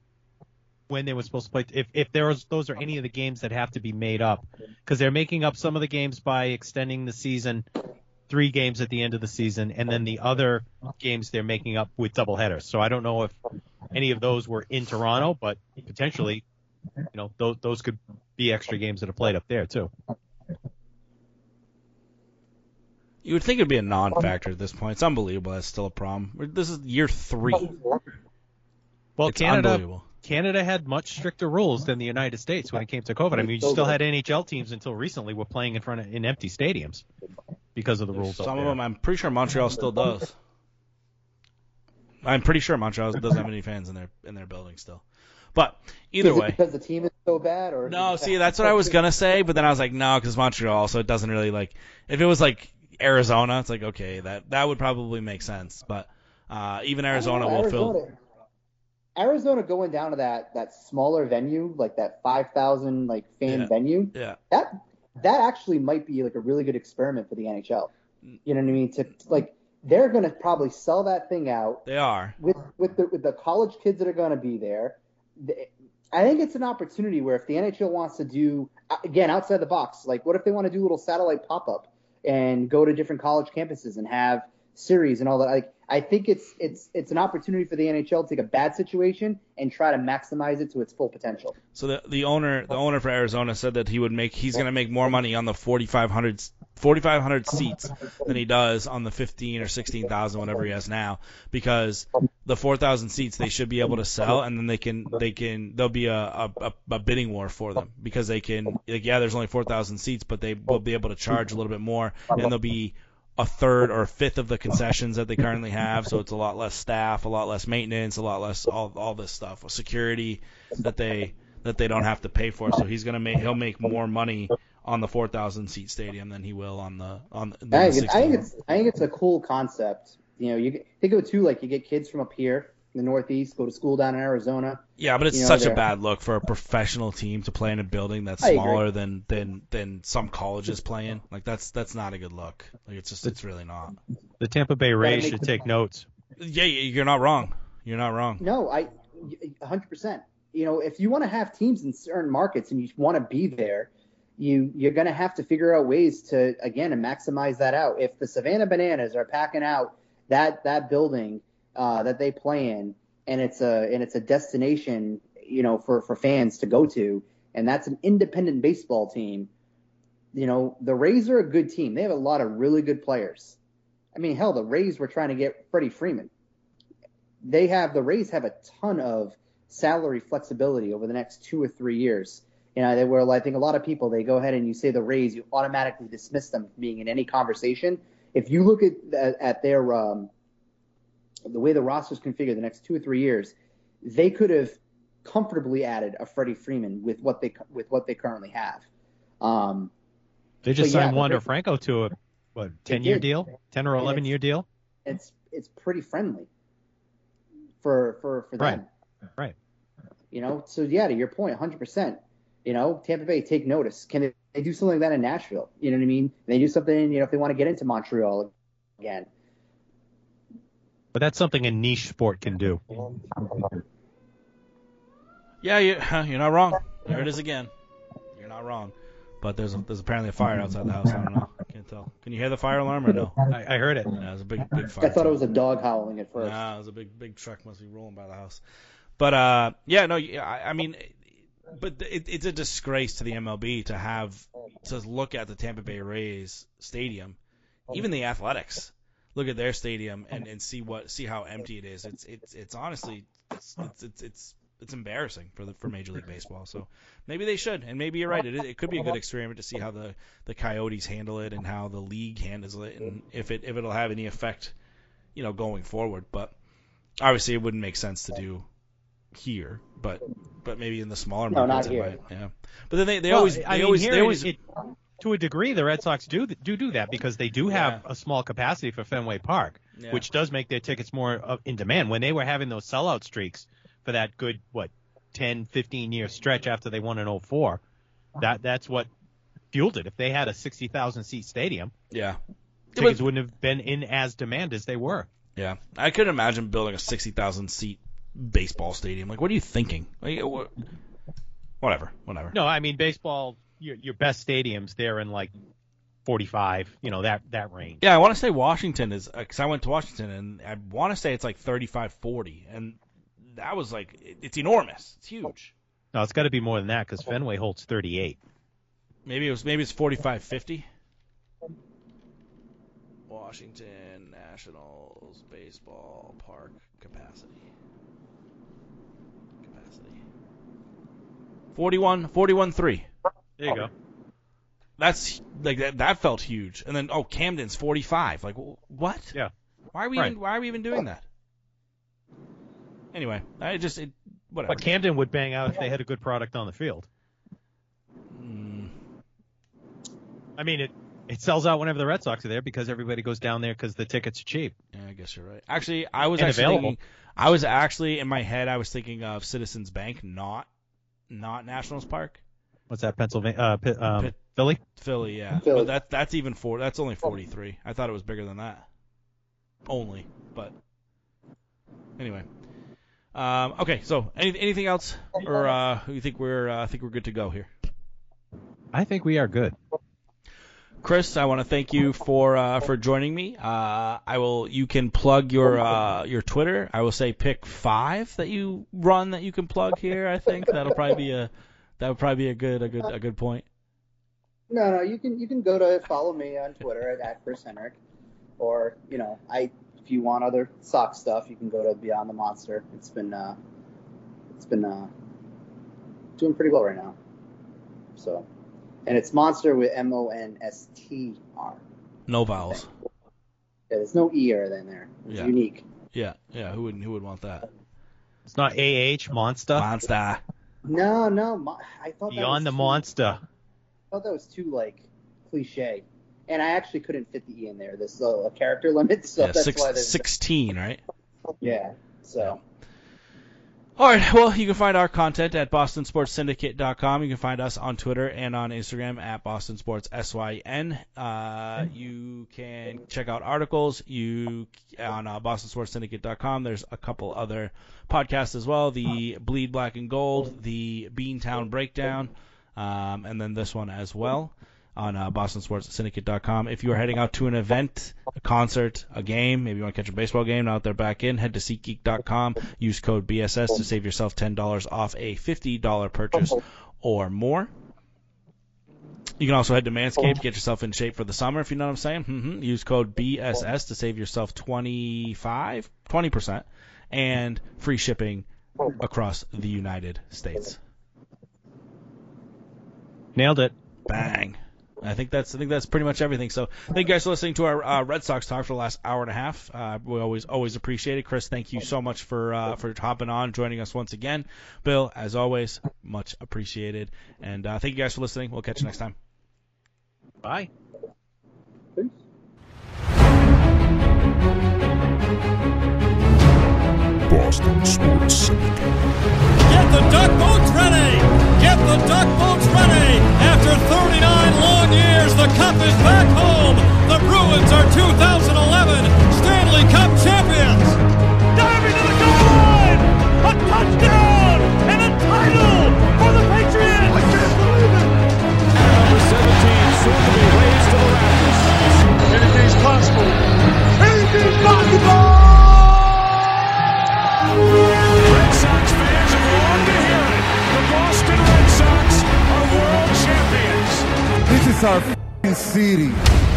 [SPEAKER 5] when they were supposed to play if if there was those are any of the games that have to be made up because they're making up some of the games by extending the season three games at the end of the season and then the other games they're making up with double headers. So I don't know if any of those were in Toronto, but potentially, you know, those those could be extra games that are played up there too.
[SPEAKER 4] You would think it'd be a non-factor at this point. It's unbelievable. That's still a problem. This is year three.
[SPEAKER 5] Well,
[SPEAKER 4] it's
[SPEAKER 5] Canada
[SPEAKER 4] unbelievable.
[SPEAKER 5] Canada had much stricter rules than the United States when it came to COVID. I mean, you still had NHL teams until recently were playing in front of in empty stadiums because of the rules.
[SPEAKER 4] Some of them, I'm pretty sure Montreal still does. I'm pretty sure Montreal doesn't have any fans in their in their building still. But either
[SPEAKER 6] Is it
[SPEAKER 4] way,
[SPEAKER 6] because the team is so bad, or
[SPEAKER 4] no. See, that's what I was gonna say, but then I was like, no, because Montreal, so it doesn't really like. If it was like Arizona, it's like okay, that that would probably make sense. But uh, even Arizona
[SPEAKER 6] I
[SPEAKER 4] will
[SPEAKER 6] know,
[SPEAKER 4] fill.
[SPEAKER 6] Arizona, going down to that that smaller venue, like that five thousand like fan
[SPEAKER 4] Yeah.
[SPEAKER 6] venue.
[SPEAKER 4] Yeah.
[SPEAKER 6] That that actually might be like a really good experiment for the NHL. You know what I mean? To like they're going to probably sell that thing out
[SPEAKER 4] They are.
[SPEAKER 6] with with the with the college kids that are going to be there. The- I think it's an opportunity where if the NHL wants to do uh, again outside the box, like what if they want to do a little satellite pop up and go to different college campuses and have series and all that? Like I think it's it's it's an opportunity for the NHL to take a bad situation and try to maximize it to its full potential.
[SPEAKER 4] So the the owner the owner for Arizona said that he would make he's gonna make more money on the 4,500 4,500 seats than he does on the 15 or 16,000 whatever he has now because the 4,000 seats they should be able to sell and then they can they can there'll be a a, a bidding war for them because they can like yeah there's only 4,000 seats but they will be able to charge a little bit more and there'll be a third or a fifth of the concessions that they currently have. So it's a lot less staff a lot less maintenance a lot less all all this stuff security that they that they don't have to pay for. So he's gonna make he'll make more money on the 4,000 seat stadium than he will on the on the,
[SPEAKER 6] I think, it's, I think it's I think it's a cool concept. You know, you think of it too like you get kids from up here in the Northeast go to school down in Arizona.
[SPEAKER 4] Yeah, but it's
[SPEAKER 6] you know,
[SPEAKER 4] such a
[SPEAKER 6] they're-
[SPEAKER 4] bad look for a professional team to play in a building that's
[SPEAKER 6] I agree.
[SPEAKER 4] smaller than than than some colleges play in. Like that's that's not a good look. Like it's just it's really not.
[SPEAKER 5] The Tampa Bay Rays should
[SPEAKER 6] the-
[SPEAKER 5] take notes.
[SPEAKER 4] Yeah, you're not wrong. You're not wrong.
[SPEAKER 6] No, I 100%. You know, if you want to have teams in certain markets and you want to be there, you you're going to have to figure out ways to again to maximize that out. If the Savannah Bananas are packing out that that building uh, that they play in, and it's a and it's a destination, you know, for for fans to go to, and that's an independent baseball team. You know, the Rays are a good team. They have a lot of really good players. I mean, hell, the Rays were trying to get Freddie Freeman they have the Rays have a ton of salary flexibility over the next two or three years. You know, they were I think a lot of people they go ahead and you say the Rays, you automatically dismiss them from being in any conversation. If you look at at their um, the way the roster's configured the next two or three years, they could have comfortably added a Freddie Freeman with what they with what they currently have. Um,
[SPEAKER 5] They just
[SPEAKER 6] yeah,
[SPEAKER 5] signed
[SPEAKER 6] the
[SPEAKER 5] Wander Franco to a what ten year
[SPEAKER 6] did.
[SPEAKER 5] deal, ten or eleven year deal.
[SPEAKER 6] it's it's pretty friendly for for for them.
[SPEAKER 5] Right. Right.
[SPEAKER 6] You know, so yeah, to your point, 100%. You know, Tampa Bay take notice. Can they, they do something like that in Nashville? You know what I mean? They do something. You know, if they want to get into Montreal again.
[SPEAKER 5] But that's something a niche sport can do.
[SPEAKER 4] Yeah, you, you're not wrong. There it is again. You're not wrong. But there's a, there's apparently a fire outside the house. I don't know. Can't tell. Can you hear the fire alarm or no?
[SPEAKER 5] I, I heard it.
[SPEAKER 4] Yeah, there's a big big fire.
[SPEAKER 6] I thought it was a dog howling at first.
[SPEAKER 4] Nah, it was a big big truck must be rolling by the house. But uh, yeah, no, yeah, I, I mean, but it, it's a disgrace to the MLB to have to look at the Tampa Bay Rays stadium, even the Athletics. Look at their stadium and, and see what see how empty it is. It's it's it's honestly it's it's it's, it's it's embarrassing for the for Major League Baseball. So maybe they should, and maybe you're right. It, it could be a good experiment to see how the, the Coyotes handle it and how the league handles it, and if it if it'll have any effect, you know, going forward. But obviously, it wouldn't make sense to do here, but but maybe in the smaller
[SPEAKER 6] No,
[SPEAKER 4] markets,
[SPEAKER 6] not
[SPEAKER 4] it
[SPEAKER 6] here.
[SPEAKER 4] might. Yeah, but then they they
[SPEAKER 5] Well,
[SPEAKER 4] always they
[SPEAKER 5] I mean,
[SPEAKER 4] always they
[SPEAKER 5] it-
[SPEAKER 4] always
[SPEAKER 5] it- to a degree, the Red Sox do do do that because they do have
[SPEAKER 4] Yeah.
[SPEAKER 5] a small capacity for Fenway Park,
[SPEAKER 4] Yeah.
[SPEAKER 5] which does make their tickets more uh, in demand. When they were having those sellout streaks for that good what 10, 15 year stretch after they won in 04, that that's what fueled it. If they had a 60,000 seat stadium,
[SPEAKER 4] yeah.
[SPEAKER 5] tickets wouldn't have been in as demand as they were.
[SPEAKER 4] Yeah, I couldn't imagine building a sixty thousand seat baseball stadium. Like, what are you thinking? Like, what, whatever, whatever.
[SPEAKER 5] No, I mean baseball. Your, your best stadiums, they're in like 45, you know that that range.
[SPEAKER 4] Yeah, I want to say Washington is uh, because I went to Washington and I want to say it's like 35, 40, and that was like it- it's enormous. It's huge.
[SPEAKER 5] No, it's got to be more than that because Fenway holds 38.
[SPEAKER 4] Maybe it was maybe it's 45, 50. Washington Nationals baseball park capacity. Capacity. 41 41 3.
[SPEAKER 5] There you go.
[SPEAKER 4] That's like that, that felt huge. And then oh, Camden's 45. Like what?
[SPEAKER 5] Yeah.
[SPEAKER 4] Why are we
[SPEAKER 5] Right.
[SPEAKER 4] even why are we even doing that? Anyway, I just it, whatever.
[SPEAKER 5] But Camden would bang out if they had a good product on the field.
[SPEAKER 4] Mm,
[SPEAKER 5] I mean, it it sells out whenever the Red Sox are there because everybody goes down there because the tickets are cheap.
[SPEAKER 4] yeah, I guess you're right. Actually, I was
[SPEAKER 5] And
[SPEAKER 4] actually
[SPEAKER 5] available.
[SPEAKER 4] thinking, I was actually in my head I was thinking of Citizens Bank, not not Nationals Park.
[SPEAKER 5] What's that, Pennsylvania? Uh, Pi- um,
[SPEAKER 4] Pit-
[SPEAKER 5] Philly?
[SPEAKER 4] Philly, yeah.
[SPEAKER 6] Philly.
[SPEAKER 4] But that that's even four. That's only 43. I thought it was bigger than that. Only, but anyway. Um, okay, so any, anything else, or uh, you think we're uh, I think we're good to go here?
[SPEAKER 5] I think we are good.
[SPEAKER 4] Chris, I want to thank you for uh, for joining me. Uh, I will. You can plug your uh, your Twitter. I will say pick five that you run that you can plug here. I think that'll probably be a that would probably be a good a good a good point.
[SPEAKER 6] No, no, you can you can go to follow me on Twitter at, at Chris Henrique, or you know, I if you want other sock stuff, you can go to Beyond the Monster. It's been uh, it's been uh, doing pretty well right now. So, and it's Monster with M O N S T R.
[SPEAKER 4] No vowels.
[SPEAKER 6] Yeah, there's no e or in there. It's
[SPEAKER 4] Yeah.
[SPEAKER 6] unique.
[SPEAKER 4] Yeah, yeah. Who would who would want that?
[SPEAKER 5] It's not AH Monster.
[SPEAKER 4] Monster.
[SPEAKER 6] No, no, mo- I thought that
[SPEAKER 5] Beyond
[SPEAKER 6] was
[SPEAKER 5] the
[SPEAKER 6] too-
[SPEAKER 5] Monster.
[SPEAKER 6] I thought that was too like cliche, and I actually couldn't fit the e in there. There's a character limit, so
[SPEAKER 4] yeah,
[SPEAKER 6] that's
[SPEAKER 4] six,
[SPEAKER 6] why there's
[SPEAKER 4] 16, right?
[SPEAKER 6] yeah. So
[SPEAKER 4] All right. Well, you can find our content at bostonsportssyndicate.com. You can find us on Twitter and on Instagram at Boston Sports SYN. Uh, you can check out articles you on uh, bostonsportssyndicate.com. There's a couple other podcasts as well. The Bleed Black and Gold, the Beantown Breakdown, um, and then this one as well on uh, bostonsportssyndicate.com. If you are heading out to an event, a concert, a game, maybe you want to catch a baseball game now that they're back in, head to SeatGeek.com. Use code BSS to save yourself $10 off a $50 purchase or more. You can also head to Manscaped, get yourself in shape for the summer, if you know what I'm saying. hmm Use code BSS to save yourself 25, 20%, and free shipping across the United States.
[SPEAKER 5] Nailed it.
[SPEAKER 4] Bang. I think that's I think that's pretty much everything. So thank you guys for listening to our uh, Red Sox talk for the last hour and a half. Uh, we always always appreciate it. Chris, thank you so much for uh, for hopping on, joining us once again. Bill, as always, much appreciated. And uh, thank you guys for listening. We'll catch you next time.
[SPEAKER 5] Bye.
[SPEAKER 1] Boston Sports Syndicate.
[SPEAKER 2] Get the duck boats ready! Get the duck boats ready! After 39 long years, the Cup is back home! The Bruins are 2011 Stanley Cup champions!
[SPEAKER 7] Diving to the goal line! A touchdown! And a title for the Patriots! I can't believe it!
[SPEAKER 8] Number 17, soon
[SPEAKER 3] is our city.